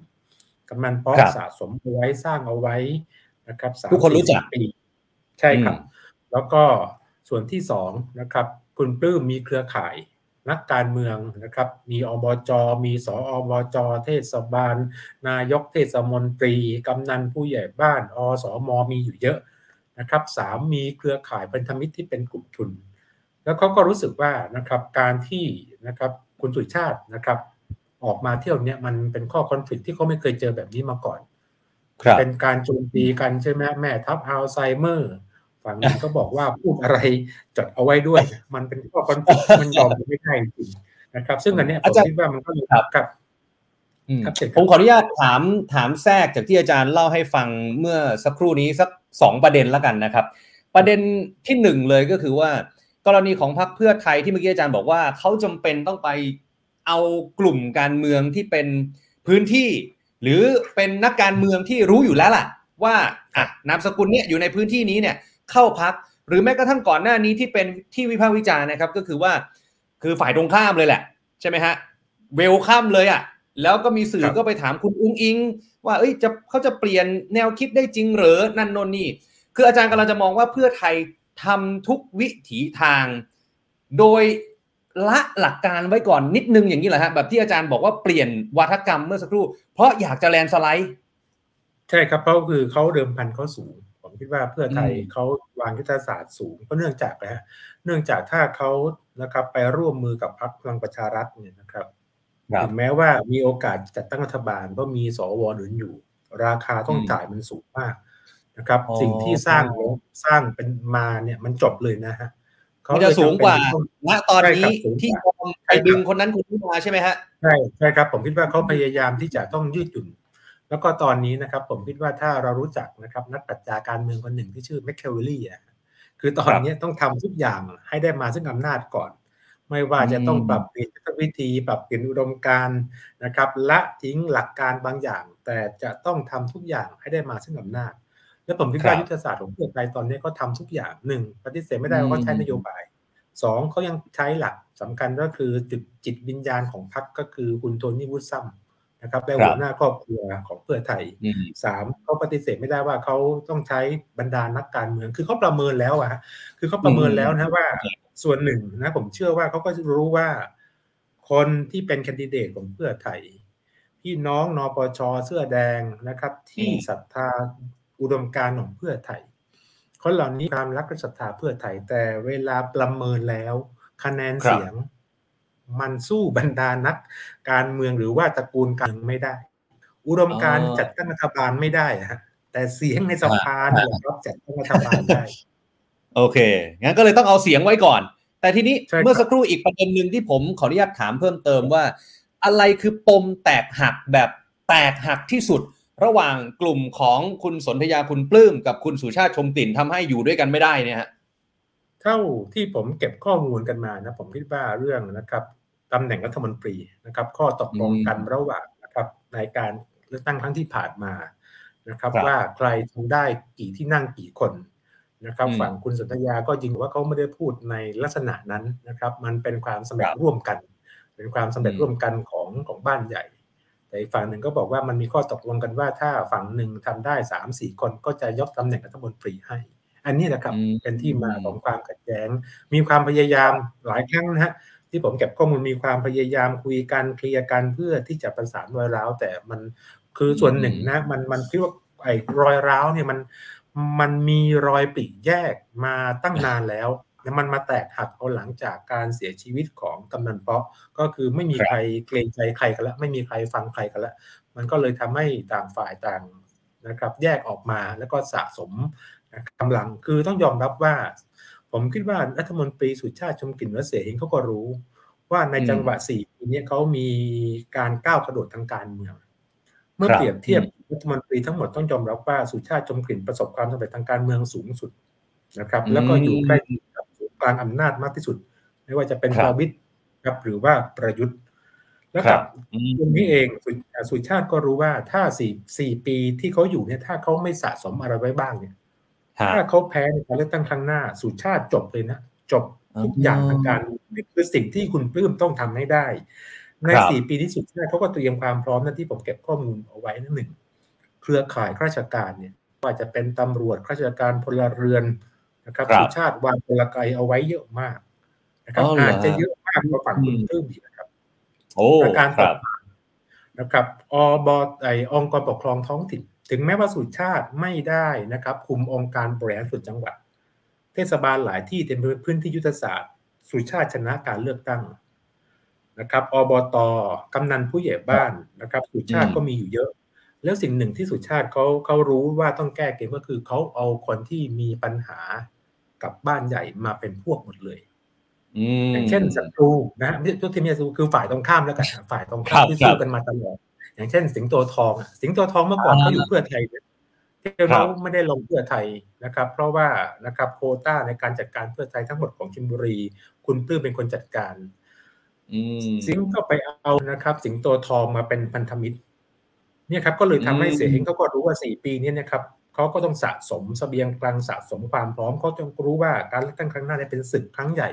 กำนันเพาะครับสะสมเอาไว้สร้างเอาไว้นะครับสามทุกคนรู้จักสี่สิบปีใช่ครับอืมแล้วก็ส่วนที่สองนะครับ คุณปลื้มมีเครือข่าย นักการเมืองนะครับ มีอบจ มีสออบจ เทศบาล นายกเทศมนตรี กำนันผู้ใหญ่บ้าน อสมมีอยู่เยอะนะครับสามมีเครือข่ายพันธมิตรที่เป็นกลุ่มทุน แล้วเขาก็รู้สึกว่านะครับการที่นะครับคุณสุชาตินะครับออกมาเที่ยวเนี้ยมันเป็นข้อคอนฟ lict ที่เขาไม่เคยเจอแบบนี้มาก่อนครับเป็นการโจมตีกันใช่ไหมแม่ทัพอัลไซเมอร์ ฝั่งหนึงก็บอกว่าพูดอะไรจดเอาไว้ด้วย มันเป็นข้อคอนฟ lict มันยอมกันไม่ได้จริงๆนะครับ ซึ่งอันเนี้ยผอามจารย์คิดว่ามันก็เลยครับกับอืมครับเชิญครับผมขออนุญาตถามถามแทรกจากที่อาจารย์เล่าให้ฟังเมื่อสักครู่นี้สักสองประเด็นแล้วกันนะครับ ประเด็นที่หนึ่งเลยก็คือว่า กรณีของพรรคเพื่อไทยที่เมื่อกี้อาจารย์บอกว่าเขาจำเป็นต้องไปเอากลุ่มการเมืองที่เป็นพื้นที่ หรือเป็นนักการเมืองที่รู้อยู่แล้วล่ะ ว่าอะนามสกุลเนี่ยอยู่ในพื้นที่นี้เนี่ย เข้าพัก หรือแม้กระทั่งก่อนหน้านี้ที่เป็นที่วิพากษ์วิจารณ์นะครับก็คือว่าคือฝ่ายตรงข้ามเลยแหละ ใช่ไหมฮะเวลคัมเลยอะแล้วก็มีสื่อครับก็ไปถามคุณอุ้งอิง ว่าเอ้ยจะเขาจะเปลี่ยนแนวคิดได้จริงเหรือนั่นโนนนี่ คืออาจารย์กำลังจะมองว่าเพื่อไทยทำทุกวิถีทาง โดยละหลักการไว้ก่อนนิดนึงอย่างนี้แหละฮะแบบที่อาจารย์บอกว่าเปลี่ยนวัฒกรรมเมื่อสักครู่ เพราะอยากจะแลนด์สไลด์ ใช่ครับเพราะคือเขาเดิมพันเขาสูงผม คิดว่าเพื่อไทยอืมเขาวางยุทธศาสตร์สูงเพราะเนื่องจากนะฮะเนื่องจากถ้าเขานะครับไปร่วมมือกับพรรคพลังประชารัฐเนี่ยนะครับถึงแม้ว่ามีโอกาสจัดตั้งรัฐบาลเพราะมีสวหนุนอยู่ ราคาต้องอืมจ่ายมันสูงมากนะครับอ๋อสิ่งที่สร้างสร้างเป็นมาเนี่ยมันจบเลยนะฮะเขามันเลจะยสูงจำเป็นกว่าต้องณตอนใช่ครันี้บสูงกว่าที่ยอมไปดึงคนนั้นคนนี้มาใช่ไหมฮะใช่ใช่ครับ ผมคิดว่าเขาพยายามที่จะต้องยืดหยุ่น แล้วก็ตอนนี้นะครับผมคิดว่าถ้าเรารู้จักนะครับนักปรัชญาการเมืองคนหนึ่งที่ชื่อแมคเคเวลลี่อะคือตอนนี้ต้องทำทุกอย่างให้ได้มาซึ่งอำนาจก่อน ไม่ว่าจะต้องอืมปรับเปลี่ยนยุทธวิธีปรับเปลี่ยนอุดมการณ์นะครับละทิ้งหลักการบางอย่าง แต่จะต้องทำทุกอย่างให้ได้มาซึ่งอำนาจ และผมคิดว่ายุทธศาสตร์ของเพื่อไทยตอนนี้ก็ทำทุกอย่างหนึ่งปฏิเสธไม่ได้ว่าเขาใช้นโยบายสองเขายังใช้หลักสำคัญก็คือจิตจิตวิญญาณของพรรคก็คือคุณโทนี่วูดซัม นะครับและครับหัวหน้าครอบครัวของเพื่อไทยอืมสามเขาปฏิเสธไม่ได้ว่าเขาต้องใช้บรรดานักการเมือง คือเขาประเมินแล้วอะฮะคือเขาประเมินแล้วนะว่าส่วนหนึ่งนะผมเชื่อว่าเขาก็จะรู้ว่า คนที่เป็นแคนดิเดตของเพื่อไทย พี่น้องนปชเสื้อแดงนะครับ ที่อืมศรัทธาอุดมการณ์ของเพื่อไทย คนเหล่านี้ความรักและศรัทธาเพื่อไทยแต่เวลาประเมินแล้ว คะแนนเสียง มันสู้บรรดานัก การเมืองหรือว่าตระกูลการเมืองไม่ได้ อุดมการณ์อ๋อจัดตั้งรัฐบาลไม่ได้อะฮะแต่เสียงในสภาเนี่ยครับจัดตั้งรัฐบาลได้โอเค งั้นก็เลยต้องเอาเสียงไว้ก่อน แต่ทีนี้ใช่ครับเมื่อสักครู่อีกประเด็นหนึ่งที่ผมขออนุญาตถามเพิ่มเติมว่า อะไรคือปมแตกหักแบบแตกหักที่สุด ระหว่างกลุ่มของคุณสนธยาคุณปลื้มกับคุณสุชาติชมกลิ่นทำให้อยู่ด้วยกันไม่ได้เนี่ยฮะเท่าที่ผมเก็บข้อมูลกันมานะ ผมคิดว่าเรื่องนะครับ ตำแหน่งรัฐมนตรีนะครับ ข้อตกลงกันระหว่างนะครับในการเลือกตั้งครั้งที่ผ่านมานะครับครับว่าใครทำได้กี่ที่นั่งกี่คนนะครับอืมฝั่งคุณสัตยาก็ยิงว่าเขาไม่ได้พูดในลักษณะนั้นนะครับ มันเป็นความสำเร็จครับร่วมกัน เป็นความสำเร็จอืมร่วมกันของของบ้านใหญ่ แต่อีกฝั่งหนึ่งก็บอกว่ามันมีข้อตกลงกันว่า ถ้าฝั่งหนึ่งทำได้สามสี่คนก็จะยกตำแหน่งรัฐมนตรีให้อันนี้นะครับอืมเป็นที่มาของความขัดแย้ง มีความพยายามหลายครั้งนะฮะ ที่ผมเก็บข้อมูลมีความพยายามคุยกันเคลียร์กันเพื่อที่จะประสานรอยร้าวแต่มันคือส่วนหนึ่งนะมันมันคิดว่าไอ้รอยร้าวเนี่ยมันมันมีรอยปลีกแยกมาตั้งนานแล้วแล้วมันมาแตกหักเอาหลังจากการเสียชีวิตของกำนันป๊อกก็คือไม่มีครับใครเกรงใจใครกันละไม่มีใครฟังใครกันละมันก็เลยทำให้ต่างฝ่ายต่างนะครับ แยกออกมาแล้วก็สะสมกำลังคือต้องยอมรับว่า ผมคิดว่ารัฐมนตรีสุชาติชมกลิ่นวเสเองเขาก็รู้ ว่าในจังหวะสี่ปีนี้เขามีการก้าวกระโดดทางการเมือง เมื่อเปรียบเทียบรัฐมนตรีทั้งหมดต้องยอมรับว่าสุชาติชมกลิ่นประสบความสำเร็จทางการเมืองสูงสุดนะครับ แล้วก็อยู่ใกล้กับกลางอำนาจมากที่สุด ไม่ว่าจะเป็นประวิตรครับหรือว่าประยุทธ์แล้วกับตรงนี้เองสุชาติก็รู้ว่าถ้าสี่สี่ปีที่เขาอยู่เนี่ยถ้าเขาไม่สะสมอะไรไว้บ้างเนี่ย ถ้าเขาแพ้ในการเลือกตั้งครั้งหน้า สุชาติจบเลยนะจบทุกอย่างทางการนี่คือสิ่งที่คุณปลื้มต้องทำให้ได้ ในสี่ปีที่สุดชาติเขาก็เตรียมความพร้อมนั่นที่ผมเก็บข้อมูลเอาไว้นั่นหนึ่งเครือข่ายข้าราชการเนี่ยว่าจะเป็นตำรวจข้าราชการพลเรือนนะครับสุชาติวางกลไกเอาไว้เยอะมากนะครับอาจจะเยอะมากกว่าฝั่งคุณปลื้มอีกนะครับประการต่อมานะครับอบไอองค์กรปกครองท้องถิ่น ถึงแม้ว่าสุชาติไม่ได้นะครับคุมองค์การบริหารส่วนจังหวัด เทศบาลหลายที่เต็มพื้นที่ยุทธศาสตร์ สุชาติชนะการเลือกตั้งนะครับอบตกำนันผู้ใหญ่บ้านนะครับ สุชาติก็มีอยู่เยอะ แล้วสิ่งหนึ่งที่สุชาติเขาเขารู้ว่าต้องแก้เกมก็คือเขาเอาคนที่มีปัญหากับบ้านใหญ่มาเป็นพวกหมดเลยอย่างเช่นศัตรูนะทุกทีมีศัตรูคือฝ่ายตรงข้ามแล้วกันฝ่ายตรงข้ามที่สู้กันมาตลอด อย่างเช่น สิงโตทองอะสิงโตทองเมื่อก่อนเขาอยู่เพื่อไทยที่เราไม่ได้ลงเพื่อไทยนะครับ เพราะว่านะครับโคต้าในการจัดการเพื่อไทยทั้งหมดของชินบุรี คุณตื้อเป็นคนจัดการสิงก็ไปเอานะครับ สิงโตทองมาเป็นพันธมิตร เนี่ยครับก็เลยทำให้เสียเองเขาก็รู้ว่าสี่ปีนี้นะครับเขาก็ต้องสะสมสเสบียงกลางสะสมความพร้อมเขาต้องรู้ว่าการเลือกตั้งครั้งหน้าเป็นศึกครั้งใหญ่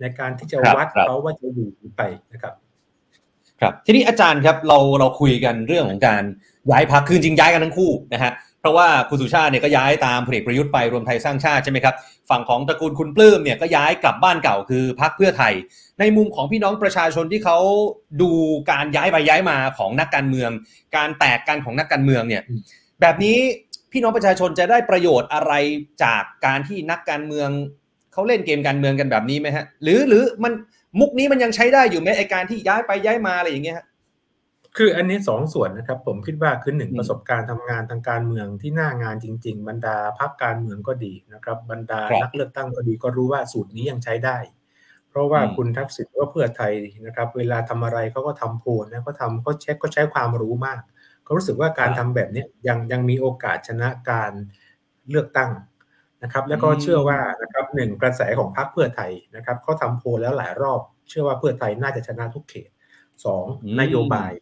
ในการที่จะวัดเขาว่าจะอยู่ไปนะครับ ครับทีนี้อาจารย์ครับเราเราคุยกันเรื่องของการย้ายพักคือจริงย้ายกันทั้งคู่นะฮะเพราะว่าคุณสุชาติเนี่ยก็ย้ายตามพลเอกประยุทธ์ไปรวมไทยสร้างชาติใช่ไหมครับฝั่งของตระกูลคุณปลื้มเนี่ยก็ย้ายกลับบ้านเก่าคือพักเพื่อไทย ในมุมของพี่น้องประชาชนที่เขาดูการย้ายไปย้ายมาของนักการเมือง การแตกกันของนักการเมืองเนี่ยแบบนี้พี่น้องประชาชนจะได้ประโยชน์อะไรจากการที่นักการเมืองเขาเล่นเกมการเมืองกันแบบนี้ไหมฮะหรือหรือมัน มุกนี้มันยังใช้ได้อยู่ไหมไอการที่ย้ายไปย้ายมาอะไรอย่างเงี้ยคืออันนี้สองส่วนนะครับ ผมคิดว่าคือหนึ่งประสบการณ์ทำงานทางการเมืองที่หน้างานจริง ๆ บรรดาพักการเมืองก็ดีนะครับ บรรดานักเลือกตั้งก็ดีก็รู้ว่าสูตรนี้ยังใช้ได้ เพราะว่าคุณทักษิณว่าเพื่อไทยนะครับ เวลาทำอะไรเขาก็ทำโพลนะเขาทำเขาเช็คก็ใช้ความรู้มากเขารู้สึกว่าการทำแบบนี้ยังยังมีโอกาสชนะการเลือกตั้ง นะครับแล้วก็เชื่อว่านะครับหนึ่งกระแสของพรรคเพื่อไทยนะครับเขาทำโพลแล้วหลายรอบ เชื่อว่าเพื่อไทยน่าจะชนะทุกเขตสองนโยบาย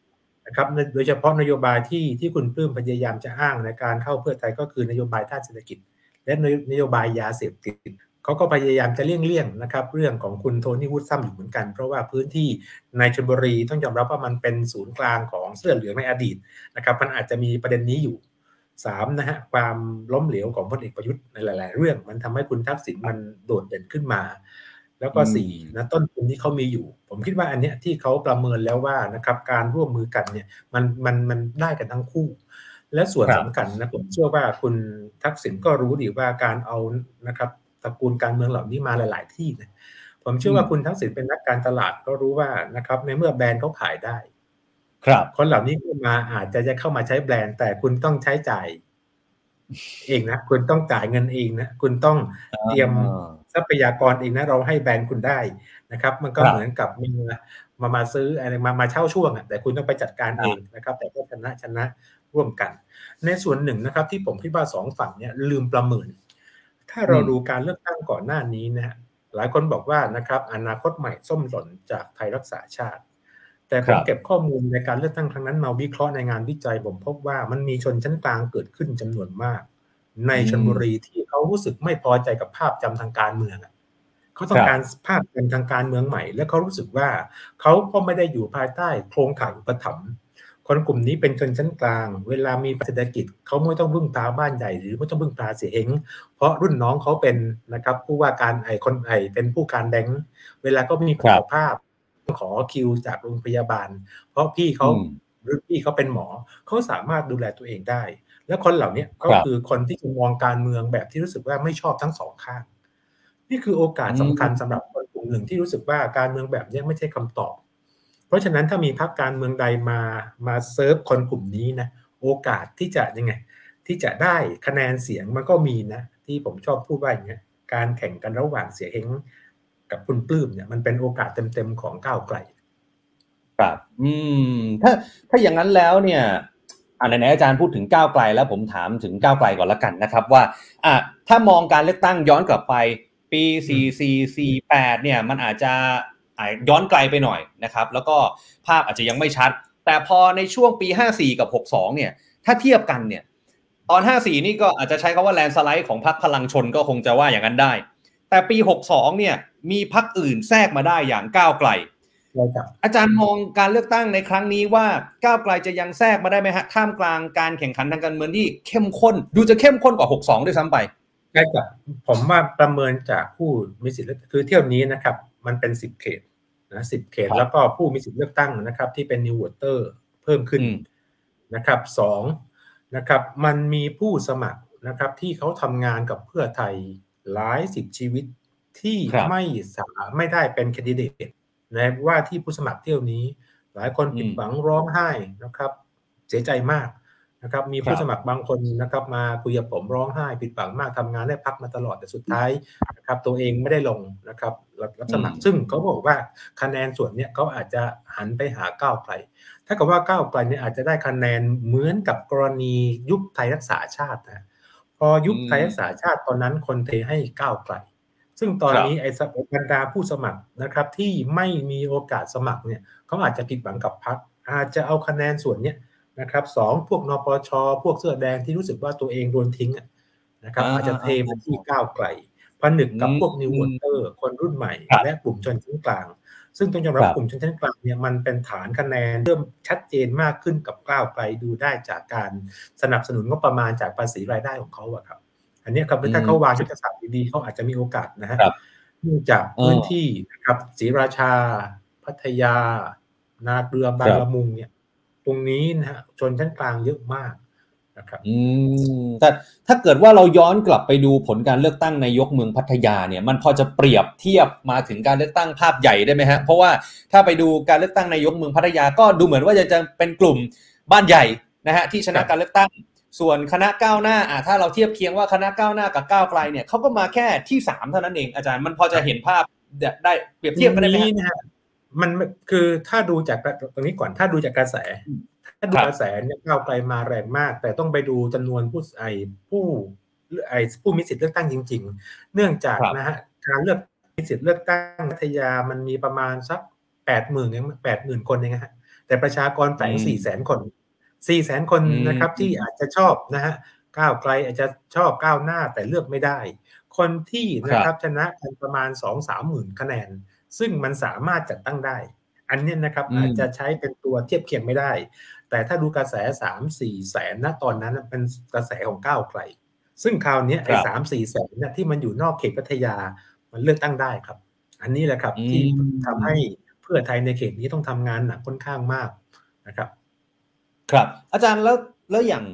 นะครับโดยเฉพาะนโยบายที่ที่คุณปลื้มพยายามจะอ้างในการเข้าเพื่อไทยก็คือนโยบายด้านเศรษฐกิจ และนโยบายยาเสพติดเขาก็พยายามจะเลี่ยงๆนะครับเรื่องของคุณโทนี่วูดซัมอยู่เหมือนกัน เพราะว่าพื้นที่ในชลบุรีต้องยอมรับว่ามันเป็นศูนย์กลางของเสื้อเหลืองในอดีตนะครับมันอาจจะมีประเด็นนี้อยู่ สามนะฮะความล้มเหลวของพลเอกประยุทธ์ในหลาย ๆ เรื่อง มันทำให้คุณทักษิณมันโดดเด่นขึ้นมา แล้วก็สี่นะต้นทุนที่เขามีอยู่ ผมคิดว่าอันเนี้ยที่เขาประเมินแล้วว่านะครับการร่วมมือกันเนี่ยมันมันมันได้กันทั้งคู่ และส่วนสำคัญนะผมเชื่อว่าคุณทักษิณก็รู้ดีว่าการเอานะครับตระกูลการเมืองเหล่านี้มาหลาย ๆ ที่นะผมเชื่อว่าคุณทักษิณเป็นนักการตลาดก็รู้ว่านะครับในเมื่อแบรนด์เขาขายได้ ครับคนเหล่านี้ขึ้นมาอาจจะจะเข้ามาใช้แบรนด์ แต่คุณต้องใช้จ่ายเองนะคุณต้องจ่ายเงินเองนะคุณต้องเตรียมทรัพยากรเองนะเราให้แบรนด์คุณได้นะครับ มันก็เหมือนกับมีมามาซื้ออะไรมามาเช่าช่วงอะแต่คุณต้องไปจัดการเองนะครับ แต่ก็ชนะชนะร่วมกัน ในส่วนหนึ่งนะครับ ที่ผมคิดว่าสองฝั่งเนี่ยลืมประเมิน ถ้าเราดูการเลือกตั้งก่อนหน้านี้นะฮะหลายคนบอกว่านะครับ อนาคตใหม่ส้มหล่นจากไทยรักษาชาติ แต่ผมเก็บข้อมูลในการเลือกตั้งครั้งนั้นมาวิเคราะห์ในงานวิจัยผมพบว่ามันมีชนชั้นกลางเกิดขึ้นจำนวนมาก ในชนบุรีที่เขารู้สึกไม่พอใจกับภาพจำทางการเมืองเขาต้องการภาพจำทางการเมืองใหม่ และเขารู้สึกว่าเขาก็ไม่ได้อยู่ภายใต้โครงข่ายอุปถัมภ์คนกลุ่มนี้เป็นชนชั้นกลาง เวลามีเศรษฐกิจเขาไม่ต้องพึ่งพาบ้านใหญ่หรือไม่ต้องพึ่งพาเสียเองเพราะรุ่นน้องเขาเป็นนะครับผู้ว่าการไอคนไอเป็นผู้การแบงค์เวลาก็มีคุณภาพ ขอคิวจากโรงพยาบาล เพราะพี่เขาหรือพี่เขาเป็นหมอเขาสามารถดูแลตัวเองได้ และคนเหล่านี้ก็คือคนที่จะมองการเมืองแบบที่รู้สึกว่าไม่ชอบทั้งสองข้าง นี่คือโอกาสสำคัญสำหรับคนกลุ่มหนึ่งที่รู้สึกว่าการเมืองแบบนี้ไม่ใช่คำตอบ เพราะฉะนั้นถ้ามีพรรคการเมืองใดมามาเซิร์ฟคนกลุ่มนี้นะโอกาสที่จะยังไง ที่จะได้คะแนนเสียงมันก็มีนะ ที่ผมชอบพูดว่าอย่างเงี้ยการแข่งกันระหว่างเสียเฮง กับคุณปลื้มเนี่ยมันเป็นโอกาสเต็มๆของก้าวไกลครับ อืม ถ้าถ้าอย่างนั้นแล้วเนี่ยอ่าไหนอาจารย์พูดถึงก้าวไกล แล้วผมถามถึงก้าวไกลก่อนละกันนะครับ ว่าอะถ้ามองการเลือกตั้งย้อนกลับไป ปี 4 4 4 8 เนี่ย มันอาจจะอะย้อนไกลไปหน่อยนะครับ แล้วก็ภาพอาจจะยังไม่ชัด แต่พอในช่วงปี 54 กับ 62 เนี่ย ถ้าเทียบกันเนี่ย ตอน 54 นี่ก็อาจจะใช้คาว่าแลนสไลด์ของพรรคพลังชนก็คงจะว่าอย่างนั้นได้ แต่ปี 62 เนี่ย มีพรรคอื่นแทรกมาได้อย่างก้าวไกลใช่ครับอาจารย์มองการเลือกตั้งในครั้งนี้ว่าก้าวไกลจะยังแทรกมาได้ไหมฮะท่ามกลางการแข่งขันทางการเมืองที่เข้มข้น ดูจะเข้มข้นกว่า 62 ด้วยซ้ำไปใช่ครับผมว่าประเมินจากผู้มีสิทธิ์เลือกคือเที่ยวนี้นะครับ มันเป็นสิบเขตนะสิบเขตครับแล้วก็ผู้มีสิทธิ์เลือกตั้งนะครับ ที่เป็นนิว v เตอร์เพิ่มขึ้นอืมนะครับสองนะครับ มันมีผู้สมัครนะครับ ที่เขาทำงานกับเพื่อไทย หลายสิบชีวิตที่ครับไม่สาไม่ได้เป็นแคนดิเดตนะว่าที่ผู้สมัครเที่ยวนี้ หลายคนผิดอืมหวังร้องไห้นะครับ เสียใจมากนะครับ มีคผู้รับสมัครบางคนนะครับมาคุยกับผมร้องไห้ผิดหวังมากทำงานได้พักมาตลอดแต่สุดท้ายนะครับ ตัวเองไม่ได้ลงนะครับรับรับสมัครซึ่งเขาบอกว่าคะแนนส่วนเนี้ยเขาอาจจะหันไปหาก้าวไกลถ้ากับว่าก้าวไกลเนี่ยอาจจะได้คะแนนเหมือนกับกรณียุคไทยรักษาชาตินะพ อยุคไทยรักษาชาติตอนนั้นคนเทให้ก้าวไกล ซึ่งตอนนี้ไอ้สบรรดาผู้สมัครนะครับ ที่ไม่มีโอกาสสมัครเนี่ยเขาอาจจะผิดหวังกับพรรคอาจจะเอาคะแนนส่วนเนี้ยนะครับสองพวกนปช พวกเสื้อแดงที่รู้สึกว่าตัวเองโดนทิ้งอะนะครับอ่าอาจจะเทมาที่ก้าวไกลผนึกกับพวกนิวอืวมเตอร์ คนรุ่นใหม่ครับและกลุ่มชนชั้นกลาง ซึ่งต้องยอมรับครับกลุ่มชนชั้นกลางเนี่ยมันเป็นฐานคะแนนเริ่มชัดเจนมากขึ้นกับก้าวไกลดูได้จากการสนับสนุนงบประมาณจากภาษีรายได้ของเขาอะครับ อันเนี้ยครับถ้าเขาวางยุทธศาสตร์ดีๆเขาอาจจะมีโอกาสนะฮะครับเนื่องจากเออพื้นที่นะครับศรีราชา พัทยา นาเกลือบางครับละมุงเนี่ย ตรงนี้นะฮะชนชั้นกลางเยอะมาก นะครับอืมแต่ถ้าเกิดว่าเราย้อนกลับไปดูผลการเลือกตั้งนายกเมืองพัทยาเนี่ยมันพอจะเปรียบเทียบมาถึงการเลือกตั้งภาพใหญ่ได้ไหมฮะเพราะว่าถ้าไปดูการเลือกตั้งนายกเมืองพัทยาก็ดูเหมือนว่าจะจะเป็นกลุ่มบ้านใหญ่นะฮะที่ชนะครับการเลือกตั้ง ส่วนคณะก้าวหน้าอ่าถ้าเราเทียบเคียงว่าคณะก้าวหน้ากับก้าวไกลเนี่ยเขาก็มาแค่ที่สามเท่านั้นเองอาจารย์มันพอจะเห็นภาพได้เปรียบเทียบกันได้ไหมนี้ฮะนะฮะมันคือถ้าดูจากตรงนี้ก่อนถ้าดูจากกระแส ถ้าดูครับกระแสเนี่ยก้าวไกลมาแรงมาก แต่ต้องไปดูจำนวนผู้ไอผู้ไอผู้มีสิทธิ์เลือกตั้งจริง ๆ เนื่องจากครับนะฮะการเลือกมีสิทธิ์เลือกตั้งพัทยามันมีประมาณสักแปดหมื่นเองแปดหมื่นคนเองนะฮะแต่ประชากรแฝงอืมสี่แสนคนสี่แสนคนอืมนะครับที่อาจจะชอบนะฮะก้าวไกลอาจจะชอบก้าวหน้าแต่เลือกไม่ได้ คนที่นะครับชนะกันประมาณสองสามหมื่นคะแนน ซึ่งมันสามารถจัดตั้งได้ อันเนี้ยนะครับอืมอาจจะใช้เป็นตัวเทียบเคียงไม่ได้ แต่ถ้าดูกระแสสามสี่แสนนะตอนนั้นนะเป็นกระแสของก้าวไกล ซึ่งคราวเนี้ยไอ้ครับสามสี่แสนเนี่ยที่มันอยู่นอกเขตพัทยามันเลือกตั้งได้ครับ อันนี้แหละครับที่อืมทำให้เพื่อไทยในเขตนี้ต้องทำงานหนักค่อนข้างมากนะครับ ครับ อาจารย์แล้วแล้วอย่าง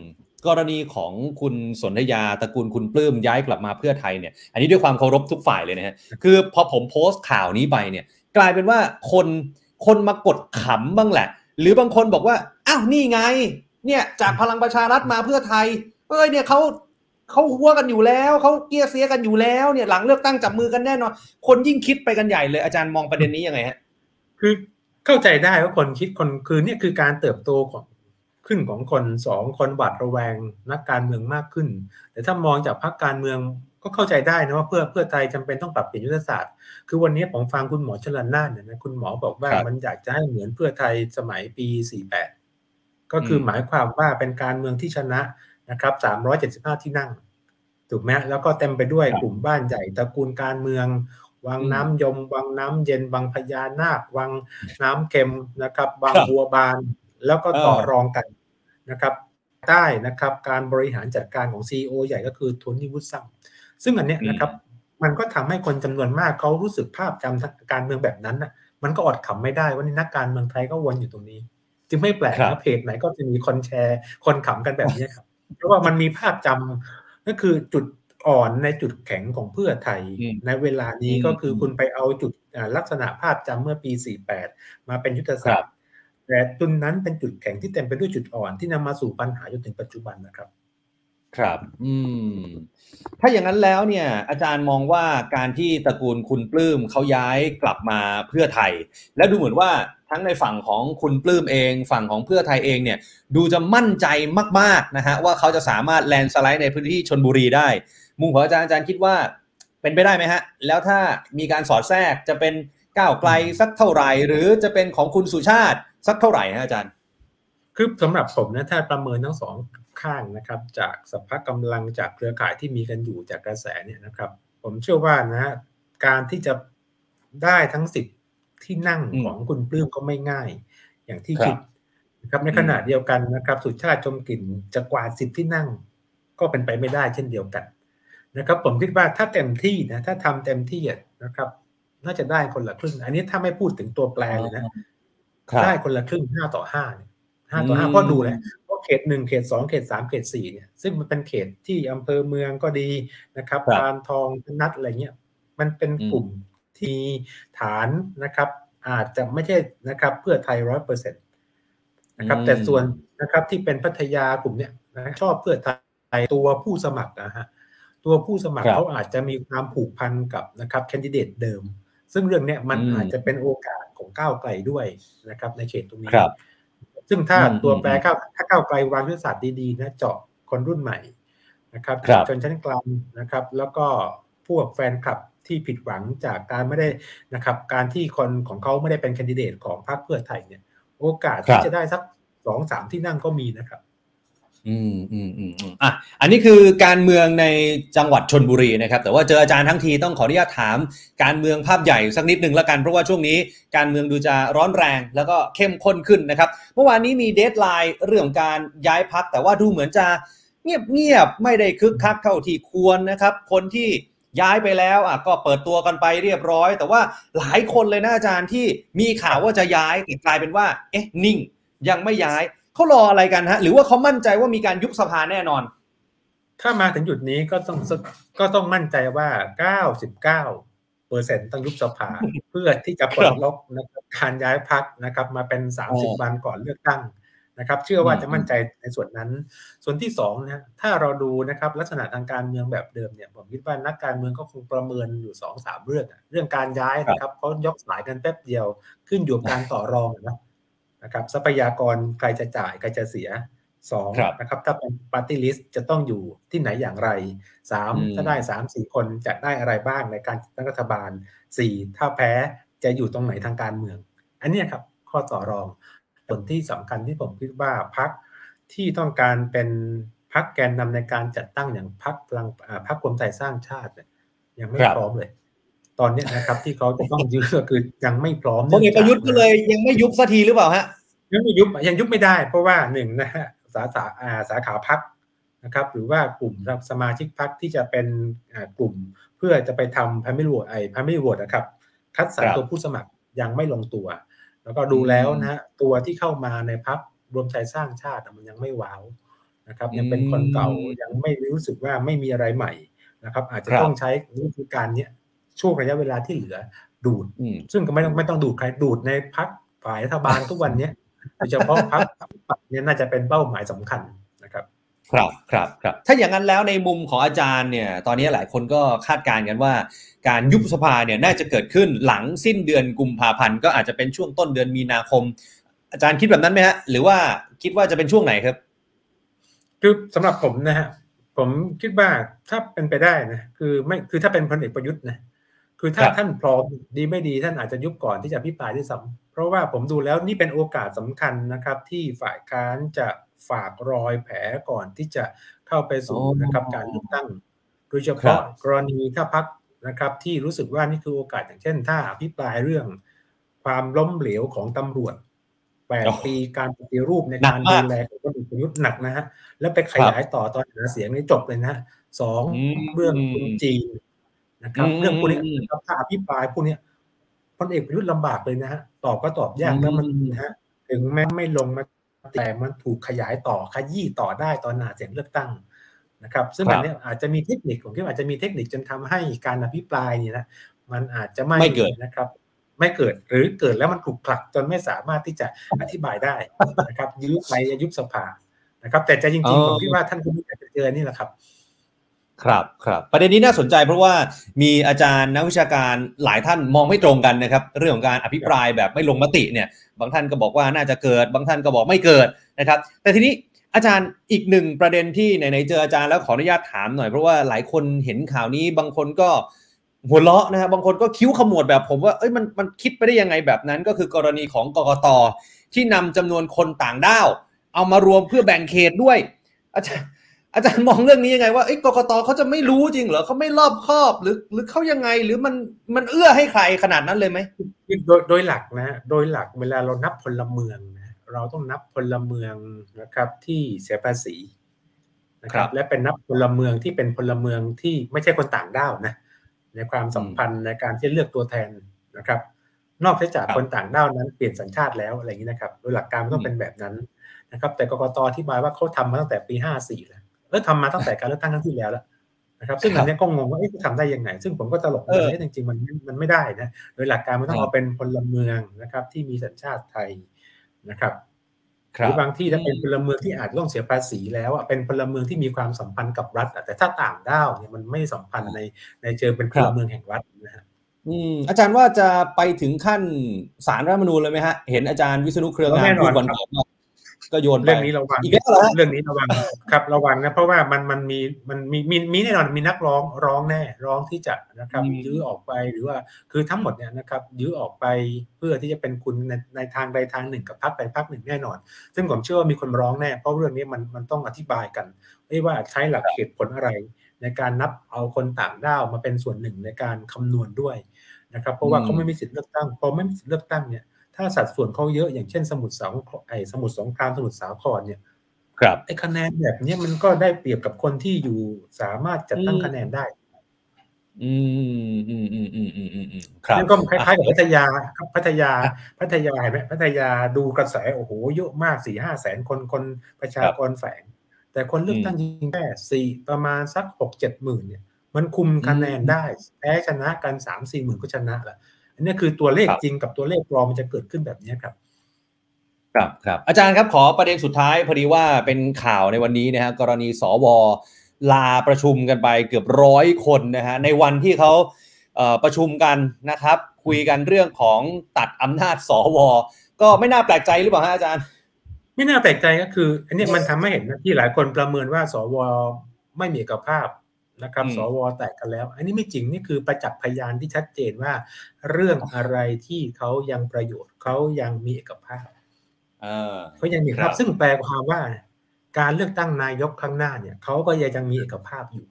กรณีของคุณสนธยาตระกูลคุณปลื้มย้ายกลับมาเพื่อไทยเนี่ย อันนี้ด้วยความเคารพทุกฝ่ายเลยนะฮะคือพอผมโพสต์ข่าวนี้ไปเนี่ย กลายเป็นว่าคนคนมากดขำบ้างแหละ หรือบางคนบอกว่า อ้าวนี่ไง เนี่ยจากพลังประชารัฐมาเพื่อไทย เอ้ยเนี่ยเขาเขาหัวกันอยู่แล้วเขาเกลียเสียกันอยู่แล้วเนี่ยหลังเลือกตั้งจับมือกันแน่นอน คนยิ่งคิดไปกันใหญ่เลยอาจารย์มองประเด็นนี้ยังไงฮะ คือเข้าใจได้ว่าคนคิดคนคือเนี่ยคือการเติบโตของขึ้นของคนสองคนหวาดระแวงนักการเมืองมากขึ้น แต่ถ้ามองจากพรรคการเมืองก็เข้าใจได้นะว่าเพื่อเพื่อไทยจำเป็นต้องปรับเปลี่ยนยุทธศาสตร์ คือวันนี้ผมฟังคุณหมอชลันนานเนี่ยนะคุณหมอบอกว่าครับมันอยากจะให้เหมือนเพื่อไทยสมัยปี 48 ก็คืออมหมายความว่าเป็นการเมืองที่ชนะนะครับ375 ที่นั่ง ถูกไหมฮะแล้วก็เต็มไปด้วยครับกลุ่มบ้านใหญ่ตระกูลการเมือง วังอืมน้ำยม วังน้ำเย็น วังพญานาค วังน้ำเค็มนะครับวังครับบัวบาน แล้วก็ต่อเออรองกันนะครับ ใต้นะครับการบริหารจัดการของ CEO ใหญ่ก็คือโทนี่วูดซัมซึ่งอันเนี้ยนะครับ มันก็ทำให้คนจำนวนมากเขารู้สึกภาพจำทางการเมืองแบบนั้นน่ะมันก็อดขำไม่ได้ว่านี่นักการเมืองไทยก็วนอยู่ตรงนี้ จึงไม่แปลกครันะบเพจไหนก็จะมีคนแชร์ คนขำกันแบบนี้ครับ เพราะว่ามันมีภาพจำก็คือจุดอ่อนในจุดแข็งของเพื่อไทยอืมในเวลานี้อืมก็คือคุณไปเอาจุดอ่าลักษณะภาพจำเมื่อปี 48 มาเป็นยุทธศาสตร์แต่จุดนั้นเป็นจุดแข็งที่เต็มไปด้วยจุดอ่อนที่นำมาสู่ปัญหาจนถึงปัจจุบันนะครับ ครับ อืม ถ้าอย่างนั้นแล้วเนี่ย อาจารย์มองว่าการที่ตระกูลคุณปลื้มเขาย้ายกลับมาเพื่อไทย และดูเหมือนว่าทั้งในฝั่งของคุณปลื้มเอง ฝั่งของเพื่อไทยเองเนี่ย ดูจะมั่นใจมากๆนะฮะว่าเขาจะสามารถแลนสไลด์ในพื้นที่ชนบุรีได้ มุมของอาจารย์อาจารย์คิดว่า เป็นไปได้ไหมฮะ แล้วถ้ามีการสอดแทรกจะเป็นก้าวไกลสักเท่าไหร่ หรือจะเป็นของคุณสุชาติสักเท่าไหร่ฮะอาจารย์ คือสำหรับผมนะถ้าประเมินทั้งสอง ข้างนะครับจากสภาพกำลังจากเครือข่ายที่มีกันอยู่จากกระแสเนี่ยนะครับ ผมเชื่อว่านะฮะการที่จะได้ทั้งสิบที่นั่งอืมของคุณปลื้มก็ไม่ง่าย อย่างที่ครับคิดนะครับในขณะเดียวกันนะครับ สุชาติชมกลิ่นจะกวาดสิบที่นั่ง ก็เป็นไปไม่ได้เช่นเดียวกันนะครับ ผมคิดว่าถ้าเต็มที่นะถ้าทำเต็มที่อะนะครับ น่าจะได้คนละครึ่ง อันนี้ถ้าไม่พูดถึงตัวแปรเลยนะครับได้คนละครึ่งห้าต่อห้าเนี่ยห้าต่อห้าอืมเพราะดูแหละ เพราะเขตหนึ่งเขตสองเขตสามเขตสี่เนี่ยซึ่งมันเป็นเขตที่อำเภอเมืองก็ดีนะครับครับพานทองนัดอะไรเงี้ยมันเป็นอืมกลุ่มที่ฐานนะครับ อาจจะไม่ใช่นะครับ เพื่อไทยร้อยเปอร์เซ็นต์นะครับแต่ส่วนนะครับที่เป็นพัทยากลุ่มเนี้ยนะชอบเพื่อไทยตัวผู้สมัครนะฮะตัวผู้สมัครครับเขาอาจจะมีความผูกพันกับนะครับแคนดิเดตเดิม ซึ่งเรื่องเนี้ยมันอืมอาจจะเป็นโอกาสของก้าวไกลด้วยนะครับในเขตตรงนี้ครับ ซึ่งถ้าอืมตัวแปรอืมก้าวถ้าก้าวไกลวางยุทธศาสตร์ดีๆนะเจาะคนรุ่นใหม่นะครับครับชนชั้นกลางนะครับ แล้วก็พวกแฟนคลับที่ผิดหวังจากการไม่ได้นะครับ การที่คนของเขาไม่ได้เป็นแคนดิเดตของพรรคเพื่อไทยเนี่ย โอกาสที่ครัที่บจะได้สักสองสามที่นั่งก็มีนะครับ อืมอืมอืมอะอันนี้คือการเมืองในจังหวัดชลบุรีนะครับ แต่ว่าเจออาจารย์ทั้งทีต้องขออนุญาตถาม การเมืองภาพใหญ่สักนิดหนึ่งละกันเพราะว่าช่วงนี้การเมืองดูจะร้อนแรงแล้วก็เข้มข้นขึ้นนะครับ เมื่อวานนี้มี deadline เรื่องการย้ายพรรคแต่ว่าดูเหมือนจะเงียบเงียบๆไม่ได้คึกคักเท่าที่ควรนะครับ คนที่ย้ายไปแล้วอะก็เปิดตัวกันไปเรียบร้อย แต่ว่าหลายคนเลยนะอาจารย์ที่มีข่าวว่าจะย้ายแต่กลายเป็นว่า เอ๊ะนิ่ง ยังไม่ย้าย เขารออะไรกันฮะ หรือว่าเขามั่นใจว่ามีการยุบสภาแน่นอน ถ้ามาถึงจุดนี้ก็ต้องก็ต้องมั่นใจว่า 99เปอร์เซ็นต้องยุบสภา เพื่อที่จะปลดล็อกนะครับการย้ายพักนะครับ มาเป็นอ๋อ30 วันก่อนเลือกตั้งนะครับ เชื่อว่าอืมจะมั่นใจในส่วนนั้น ส่วนที่สองนะถ้าเราดูนะครับลักษณะทางการเมืองแบบเดิมเนี่ยผมคิดว่านักการเมืองก็คงประเมินอยู่สองสามเรื่องอะเรื่องการย้ายนะครับเพราะยกสายกันแป๊บเดียวขึ้นอยู่กับการต่อรองนะ นะครับทรัพยากรใครจะจ่ายใครจะเสียสองครับนะครับถ้าเป็นปาร์ตี้ลิสต์จะต้องอยู่ที่ไหนอย่างไรสามอืมถ้าได้สามสี่คนจะได้อะไรบ้างในการจัดตั้งรัฐบาลสี่ถ้าแพ้จะอยู่ตรงไหนทางการเมือง อันเนี้ยครับข้อต่อรองผลที่สำคัญที่ผมคิดว่าพักที่ต้องการเป็นพักแกนนำในการจัดตั้งอย่างพักพลังอ่าพักรวมไทยสร้างชาติเนี่ยยังไม่ครับพร้อมเลย ตอนเนี้ยนะครับ ที่เขาจะต้องยืดก็คือยังไม่พร้อมพลเอกประยุทธ์ก็เลยยังไม่ยุบสักทีหรือเปล่าฮะ ยังไม่ยุบยังยุบไม่ได้ เพราะว่าหนึ่งนะฮะสาขาอ่าสาขาพักนะครับ หรือว่ากลุ่มสมาชิกพักที่จะเป็นอ่ากลุ่มเพื่อจะไปทำพามิโหวตไอ้พามิโหวตนะครับ คัดสรรครับตัวผู้สมัครยังไม่ลงตัว แล้วก็ดูแล้วนะฮะตัวที่เข้ามาในพักรวมไทยสร้างชาติอะมันยังไม่ว้าวนะครับ ยังเป็นคนเก่าอืมยังไม่รู้สึกว่าไม่มีอะไรใหม่นะครับ อาจจะครับต้องใช้วิธีการเนี้ยช่วงระยะเวลาที่เหลือดูดอืมซึ่งก็ไม่ต้องไม่ต้องดูดใครดูดในพักฝ่ายรัฐบาลทุกวันเนี้ย โดยเฉพาะพักเนี่ยน่าจะเป็นเป้าหมายสำคัญนะครับ ครับครับครับ ถ้าอย่างนั้นแล้วในมุมของอาจารย์เนี่ย ตอนนี้หลายคนก็คาดการณ์กันว่า การยุบสภาเนี่ยน่าจะเกิดขึ้นหลังสิ้นเดือนกุมภาพันธ์ก็อาจจะเป็นช่วงต้นเดือนมีนาคม อาจารย์คิดแบบนั้นไหมฮะ หรือว่าคิดว่าจะเป็นช่วงไหนครับ คือสำหรับผมนะฮะผมคิดว่าถ้าเป็นไปได้นะคือไม่คือถ้าเป็นพลเอกประยุทธ์นะคือถ้าครับท่านพร้อมดีไม่ดีท่านอาจจะยุบก่อนที่จะพิปรายด้วยซ้ำเพ ราะว่าผมดูแล้วนี่เป็นโอกาสสำคัญนะครับ ที่ฝ่ายค้านจะฝากรอยแผลก่อนที่จะเข้าไปสู่อ๋อนะครับการเลือกตั้ง โดยเฉครัพาะบกรณีถ้าพักนะครับ ที่รู้สึกว่านี่คือโอกาสอย่างเช่น ถ้าอภิปรายเรื่องความล้มเหลวของตำรวจแปดโอ้ปีการปฏิรูปในหนักากรมากดูแลของพลเอกประยุทธ์หนักนะฮะแล้วไปขยายต่อตอนหาเสียงนี่จบเลยนะฮะสองอืมเรื่องคุณจีนนะครับอืมเรื่องพวกนี้อืมนะครับถ้าอภิปรายพวกเนี้ย พลเอกประยุทธ์ลำบากเลยนะฮะตอบก็ตอบยากแล้วมันอืมนะฮะถึงแม้ไม่ลงมาแต่มันถูกขยายต่อขยี้ต่อได้ตอนหาเสียงเลือกตั้งนะครับ ซึ่งครับอันเนี้ยอาจจะมีเทคนิคผมคิดว่าอาจจะมีเทคนิคจนทำให้การอภิปรายเนี่ยนะมันอาจจะไม่ไม่เกิดนะครับ ไม่เกิดหรือเกิดแล้วมันถูกผลักจนไม่สามารถที่จะอธิบายได้นะครับยื้อไปยุบสภานะครับ แต่ใจจอ๋ริงอๆผมคิดว่าท่านก็ไม่อยากจะเจอนี่แหละครับ ครับครับประเด็นนี้น่าสนใจเพราะว่ามีอาจารย์นักวิชาการหลายท่านมองไม่ตรงกันนะครับ เรื่องของการอภิปรายแบบไม่ลงมติเนี่ย บางท่านก็บอกว่าน่าจะเกิด บางท่านก็บอกไม่เกิดนะครับ แต่ทีนี้อาจารย์อีกหนึ่งประเด็นที่ไหนๆเจออาจารย์แล้วขออนุญาตถามหน่อยเพราะว่าหลายคนเห็นข่าวนี้บางคนก็หัวเราะนะครับบางคนก็คิ้วขมวดแบบผมว่าเอ้ยมันมันคิดไปได้ยังไงแบบนั้น ก็คือกรณีของกกตที่นำจำนวนคนต่างด้าว เอามารวมเพื่อแบ่งเขตด้วย อาจารย์ อาจารย์มองเรื่องนี้ยังไงว่าเอ้ยกกตเขาจะไม่รู้จริงเหรอเขาไม่รอบคอบหรือ หรือเขายังไงหรือมันมันเอื้อให้ใครขนาดนั้นเลยไหมโดยโดยหลักนะ โดยหลักเวลาเรานับพลเมืองนะเราต้องนับพลเมืองนะครับที่เสียภาษีนะคครัรับบและเป็นนับพลเมืองที่เป็นพลเมืองที่ไม่ใช่คนต่างด้าวนะในความสัมพันธ์ในการที่เลือกตัวแทนนะครับ นอกจากครับคนต่างด้าวนั้นเปลี่ยนสัญชาติแล้วอะไรอย่างนี้นะครับ โดยหลักการมันต้องเป็นแบบนั้นนะครับ แต่กกตที่บายว่าเขาทำมาตั้งแต่ปี 54แล้ว เออทำมาตั้งแต่การเลือกตั้งครั้งที่แล้วแล้วนะครับซึ่งครัอับนเนี้ยก็งงว่าเอ๊ะเขาทำได้ยังไง ซึ่งผมก็ตลกเออว่าเอ๊ะจริงๆมันมันไม่ได้นะโดยหลักการมันต้องครับเอาเป็นพลเมืองนะครับ ที่มีสัญชาติไทยนะครับคหรัรือบางที่ถ้าเป็นพลเมืองที่อาจจะต้องเสียภาษีแล้วอะเป็นพลเมืองที่มีความสัมพันธ์กับรัฐอะแต่ถ้าต่างด้าวเนี่ยมันไม่สัมพันธ์ในในเชิงเป็นพลเมืองแห่งรัฐนะฮะอืมอาจารย์ว่าจะไปถึงขั้นสารรัฐธรรมนูญเลยไหมฮะ เห็นอาจารย์วิษณุเครืองามแน่นพูอดนวันครับก่อนว่า ก็โยนไปเรื่องนี้ระวังอีกแล้วเหรอฮะเรื่องนี้ระวังครับระวังนะเพราะว่ามันมันมีมันมีมีมีแน่นอนมีนักร้องร้องแน่ร้องที่จะนะครับอืมยื้อออกไปหรือว่าคือทั้งหมดเนี่ยนะครับยื้อออกไปเพื่อที่จะเป็นคุณในในทางใดทางหนึ่งกับพรรคใดพรรคหนึ่งแน่นอน ซึ่งผมเชื่อว่ามีคนร้องแน่เพราะเรื่องนี้มันมันต้องอธิบายกันว่าใช้หลักเหตุผลอะไร ในการนับเอาคนต่างด้าวมาเป็นส่วนหนึ่งในการคำนวณด้วยนะครับเพราะว่าอืมเขาไม่มีสิทธิ์เลือกตั้งพอไม่มีสิทธิ์เลือกตั้งเนี่ย ถ้าสัดส่วนเขาเยอะอย่างเช่นสมุทรสาครไอ้สมุทรสงครามสมุทรสาครเนี่ยครับไอ้คะแนนแบบเนี้ยมันก็ได้เปรียบกับคนที่อยู่สามารถจัดตั้งอืมคะแนนได้ อืมอืมอืมอืมอืมอืมอืมครับนั่นก็คล้ายๆกับพัทยาครับพัทยา พัทยาเห็นไหมพัทยาดูกระแสโอ้โหเยอะมากสี่ห้าแสนคนคนประชากรแฝง แต่คนเลือกตั้งจริงๆแค่สี่ประมาณสักหกเจ็ดหมื่นเนี่ย มันคุมคะแนนได้แพ้ชนะกันสามสี่หมื่นก็ชนะละ อันนี้คือตัวเลขครับจริงกับตัวเลขปลอมมันจะเกิดขึ้นแบบนี้ครับ ครับครับอาจารย์ครับขอประเด็นสุดท้ายพอดีว่าเป็นข่าวในวันนี้นะฮะกรณีสวลาประชุมกันไปเกือบร้อยคนนะฮะในวันที่เขาเอ่อประชุมกันนะครับ คุยกันเรื่องของตัดอำนาจสว ก็ไม่น่าแปลกใจหรือเปล่าฮะอาจารย์ ไม่น่าแปลกใจก็คือ อันเนี้ยมันทำให้เห็นนะที่หลายคนประเมินว่าสวไม่มีเอกภาพ นะครับอืมสวแตกกันแล้ว อันนี้ไม่จริงนี่คือประจักษ์พยานที่ชัดเจนว่า เรื่องอะไรที่เขายังประโยชน์เขายังมีเอกภาพเออเขายังมีเอกครัภาพบซึ่งแปลความว่า การเลือกตั้งนายกข้างหน้าเนี่ยเขาก็ยังมีเอกภาพอยู่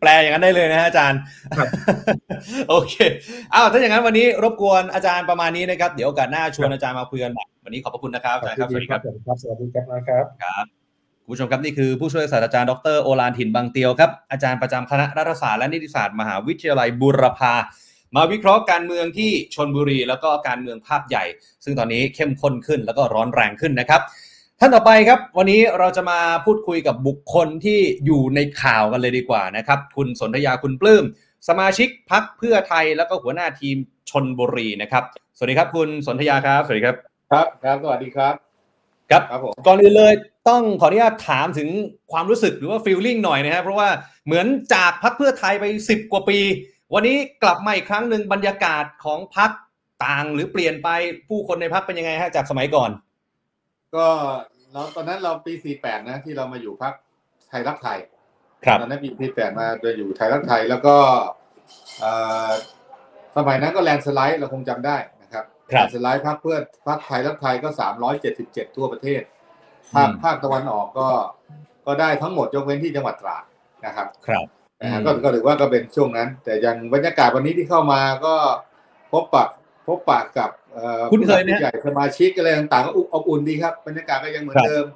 แปลอย่างนั้นได้เลยนะฮะอาจารย์ครับโอเคอ้าวถ้าอย่างนั้นวันนี้รบกวนอาจารย์ประมาณนี้นะครับ เดี๋ยวโอกาสหน้าชวนอาจารย์มาคุยกันใหม่วันนี้ขอบพระคุณนะครับอาจารย์ครับสวัสดีครับผมครับสวัสดีครับนะครับครับคุณ ผู้ชมครับนี่คือผู้ช่วยศาสตราจารย์ดรโอลานถิ่นบางเตียวครับอาจารย์ประจำคณะรัฐศาสตร์และนิติศาสตร์มหาวิทยาลัยบูรพามาวิเคราะห์การเมืองที่ชนบุรี แล้วก็การเมืองภาพใหญ่ ซึ่งตอนนี้เข้มข้นขึ้นแล้วก็ร้อนแรงขึ้นนะครับ ท่านต่อไปครับ วันนี้เราจะมาพูดคุยกับบุคคลที่อยู่ในข่าวกันเลยดีกว่านะครับ คุณสนธยาคุณปลื้มสมาชิกพักเพื่อไทยแล้วก็หัวหน้าทีมชนบุรีนะครับ สวัสดีครับ คุณสนธยาครับ สวัสดีครับ ครับครับสวัสดีครับ ครับครับผมก่อนอื่นเลยต้องขออนุญาตถามถึงความรู้สึกหรือว่าฟีลลิ่งหน่อยนะครับเพราะว่าเหมือนจากพักเพื่อไทยไป 10 กว่าปี วันนี้กลับมาอีกครั้งหนึ่งบรรยากาศของพักต่างหรือเปลี่ยนไปผู้คนในพักเป็นยังไงฮะจากสมัยก่อน ก็เราตอนนั้นเราปี 48 นะที่เรามาอยู่พักไทยรักไทยครับตอนนั้นปี48มาโดยอยู่ไทยรักไทยแล้วก็เอ่อสมัยนั้นก็แลนด์สไลด์เราคงจำได้นะครับครับ แลนด์สไลด์พักเพื่อพักไทยรักไทยก็377ทั่วประเทศ ภาคอืมภาคตะวันออกก็ก็ได้ทั้งหมดยกเว้นที่จังหวัดตราดนะครับ ครับนะฮะอืมก็ก็ถือว่าก็เป็นช่วงนั้น แต่ยังบรรยากาศวันนี้ที่เข้ามาก็พบปะพบปะกับเอ่อคุ้นเคยไหมผู้หลักผู้ใหญ่สมาชิกอะไรต่างๆก็อบอบอุ่นดีครับบรรยากาศก็ยังเหมือนครับเดิม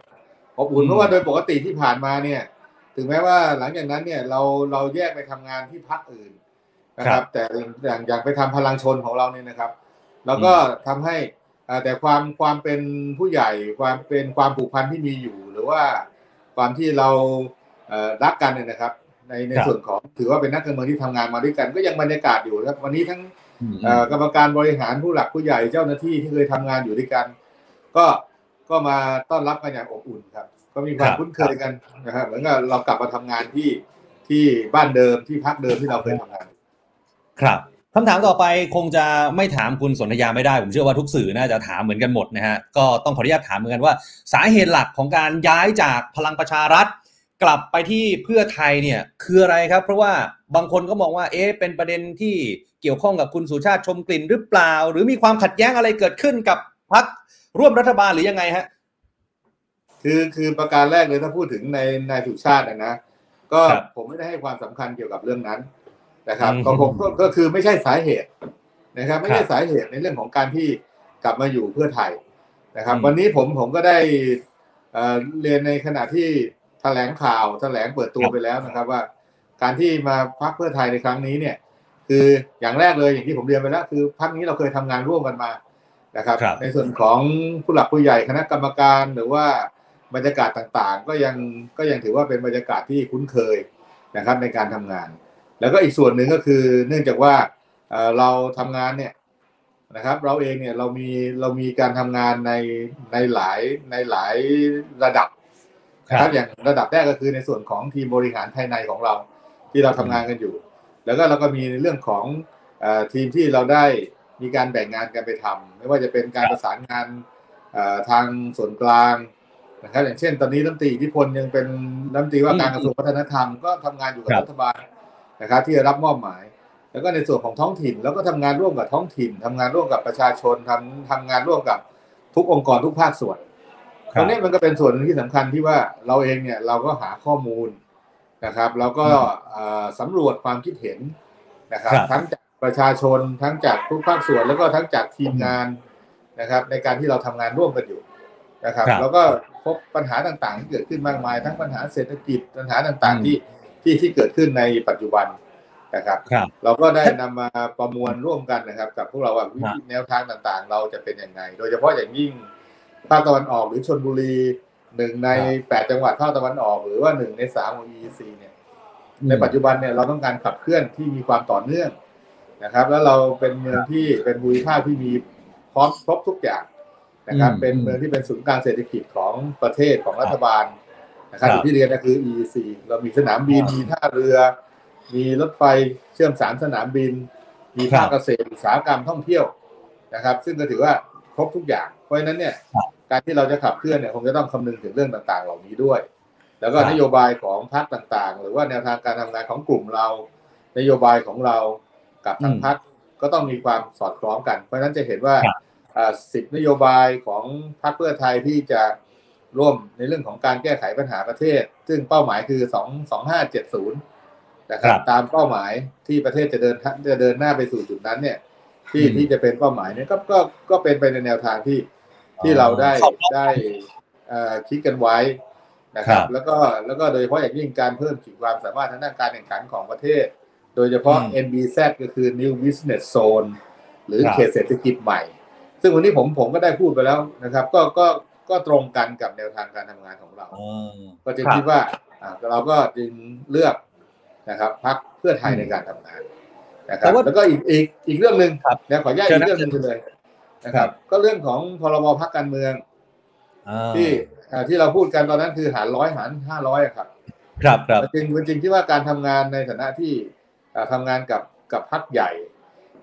อบอุ่นอืมเพราะว่าโดยปกติที่ผ่านมาเนี่ย ถึงแม้ว่าหลังจากนั้นเนี่ยเราเราแยกไปทำงานที่พักอื่นนะครับ แต่อย่างอย่างไปทำพลังชนของเราเนี่ยนะครับ แล้วก็ทำให้อ่าแต่ความความเป็นผู้ใหญ่ความเป็นความผูกพันที่มีอยู่ หรือว่าความที่เราเอ่อรักกันเนี่ยนะครับ ในในครับส่วนของถือว่าเป็นนักการเมืองที่ทำงานมาด้วยกัน ก็ยังบรรยากาศอยู่นะครับวันนี้ทั้งอืมเอ่อกรรมการบริหารผู้หลักผู้ใหญ่เจ้าหน้าที่ที่เคยทำงานอยู่ด้วยกัน ก็ก็มาต้อนรับกันอย่างอบอุ่นครับ ก็มีความครับคุ้นเคยกันนะครับเหมือนกับเรากลับมาทำงานที่ที่บ้านเดิมที่พักเดิมที่เราเคยทำงาน ครับ คำถามต่อไปคงจะไม่ถามคุณสนธยาไม่ได้ ผมเชื่อว่าทุกสื่อน่าจะถามเหมือนกันหมดนะฮะก็ต้องขออนุญาตถามเหมือนกันว่า สาเหตุหลักของการย้ายจากพลังประชารัฐ กลับไปที่เพื่อไทยเนี่ยคืออะไรครับ เพราะว่าบางคนก็มองว่าเอ๊ะเป็นประเด็นที่เกี่ยวข้องกับคุณสุชาติชมกลิ่นหรือเปล่า หรือมีความขัดแย้งอะไรเกิดขึ้นกับพรรคร่วมรัฐบาลหรือยังไงฮะคือคือประการแรกเลยถ้าพูดถึงในนายสุชาตินะนะก็ครับผมไม่ได้ให้ความสำคัญเกี่ยวกับเรื่องนั้น นะครับอืมก็ผมก็ก็คือไม่ใช่สาเหตุนะครับ ไม่ใช่ครับสาเหตุในเรื่องของการที่กลับมาอยู่เพื่อไทยนะครับอืมวันนี้ผมผมก็ได้เอ่อเรียนในขณะที่แถลงข่าวแถลงเปิดตัวไปแล้วนะครับว่า การที่มาพักเพื่อไทยในครั้งนี้เนี่ย คืออย่างแรกเลยอย่างที่ผมเรียนไปแล้ว คือพักนี้เราเคยทำงานร่วมกันมานะครับครับในส่วนของผู้หลักผู้ใหญ่คณะกรรมการหรือว่าบรรยากาศต่างๆ ก็ยังก็ยังถือว่าเป็นบรรยากาศที่คุ้นเคยนะครับในการทำงาน แล้วก็อีกส่วนหนึ่งก็คือเนื่องจากว่าเอ่อเราทำงานเนี่ยนะครับ เราเองเนี่ยเรามีเรามีการทำงานในในหลายในหลายระดับนะครับอย่างระดับแรกก็คือในส่วนของทีมบริหารภายในของเราที่เราทำงานกันอยู่ แล้วก็เราก็มีในเรื่องของเออทีมที่เราได้มีการแบ่งงานกันไปทำไม่ว่าจะเป็นการประสานงานเอ่อทางส่วนกลางนะครับอย่างเช่น ตอนนี้รัฐมนตรีอิทธิพลยังเป็นรัฐมนตรีว่าการกระทรวงวัฒนธรรมก็ทำงานอยู่กับครับรัฐบาล นะครับที่ได้รับมอบหมาย แล้วก็ในส่วนของท้องถิ่นแล้วก็ทำงานร่วมกับท้องถิ่นทำงานร่วมกับประชาชนทำทำงานร่วมกับทุกองค์กรทุกภาคส่วนตรงนี้มันก็เป็นส่วนหนึ่งที่สำคัญที่ว่าเราเองเนี่ยเราก็หาข้อมูลนะครับ แล้วก็เอ่อสำรวจความคิดเห็นนะครับครับ ทั้งจากประชาชนทั้งจากทุกภาคส่วน แล้วก็ทั้งจากทีมงานนะครับ ในการที่เราทำงานร่วมกันอยู่นะครับครับ แล้วก็พบปัญหาต่างๆที่เกิดขึ้นมากมาย ทั้งปัญหาเศรษฐกิจปัญหาต่างอืมๆที่ ที่ที่เกิดขึ้นในปัจจุบันนะครับครับเราก็ได้นำมาประมวลร่วมกันนะครับ กับพวกเราว่าวิครัธีบแนวทางต่างๆ เราจะเป็นยังไง โดยเฉพาะอย่างยิ่งภาคตะวันออกหรือชนบุรีหนึ่งในแปดจังหวัดภาคตะวันออก หรือว่าหนึ่งในสามของ EEC เนี่ย ในปัจจุบันเนี่ยเราต้องการขับเคลื่อนที่มีความต่อเนื่องนะครับ แล้วเราเป็นเมืองที่เป็นภูมิภาคที่มีพร้อมครบทุกอย่างนะครับอืมเป็นเมืองที่เป็นศูนย์กลางเศรษฐกิจของประเทศของรัฐบาล นะครับครับที่เรียนก็คือ EEC เรามีสนามบินครับมีท่าเรือ มีรถไฟเชื่อมสามสนามบิน มีครัภาบคเกษตรอุตสาหกรรมท่องเที่ยวนะครับ ซึ่งก็ถือว่าครบทุกอย่างเพราะฉะนั้นเนี่ยครับการที่เราจะขับเคลื่อนเนี่ยคงจะต้องคำนึงถึงเรื่องต่างๆ เหล่านี้ด้วย แล้วก็ครับนโยบายของพรรคต่างๆ หรือว่าแนวทางการทำงานของกลุ่มเรา นโยบายของเรากับทางอืมพรรคก็ต้องมีความสอดคล้องกัน เพราะฉะนั้นจะเห็นว่าครับสิบนโยบายของพรรคเพื่อไทยที่จะ ร่วมในเรื่องของการแก้ไขปัญหาประเทศ ซึ่งเป้าหมายคือสองสองห้าเจ็ดศูนย์นะครัครับบตามเป้าหมายที่ประเทศจะเดินจะเดินหน้าไปสู่จุดนั้นเนี่ย ที่อืมที่จะเป็นเป้าหมายเนี่ยก็ก็ก็เป็นไปในแนวทางที่ที่เราได้ครับได้เอ่อคิดกันไว้นะครัครับบแล้วก็แล้วก็โดยเฉพาะอย่างยิ่งการเพิ่มขีดความสามารถทางด้านการแข่งขันของประเทศ โดยเฉพาะอืม NBZ ก็คือ New Business Zone หรือครับเขตเศรษฐกิจใหม่ ซึ่งวันนี้ผมผมก็ได้พูดไปแล้วนะครับ ก็ก็ ก็ตรงกันกับแนวทางการทำงานของเราอ๋อก็จึงครับคิดว่าอ่าเราก็จึงเลือกนะครับพักเพื่อไทยอืมในการทำงานนะคแต่รับว่าแล้วก็อีกอีกอีกเรื่องหนึ่งครับนะขออนุญาตเชิอีญกนะเรื่องหนึ่งไปเลยนะครับ ก็เรื่องของพรบพักการเมืองอ่าที่อ่าที่เราพูดกันตอนนั้นคือหารร้อยหารห้าร้อยครับ ครับครับจริงจริงที่ว่าการทำงานในฐานะที่อ่าทำงานกับกับพรรคใหญ่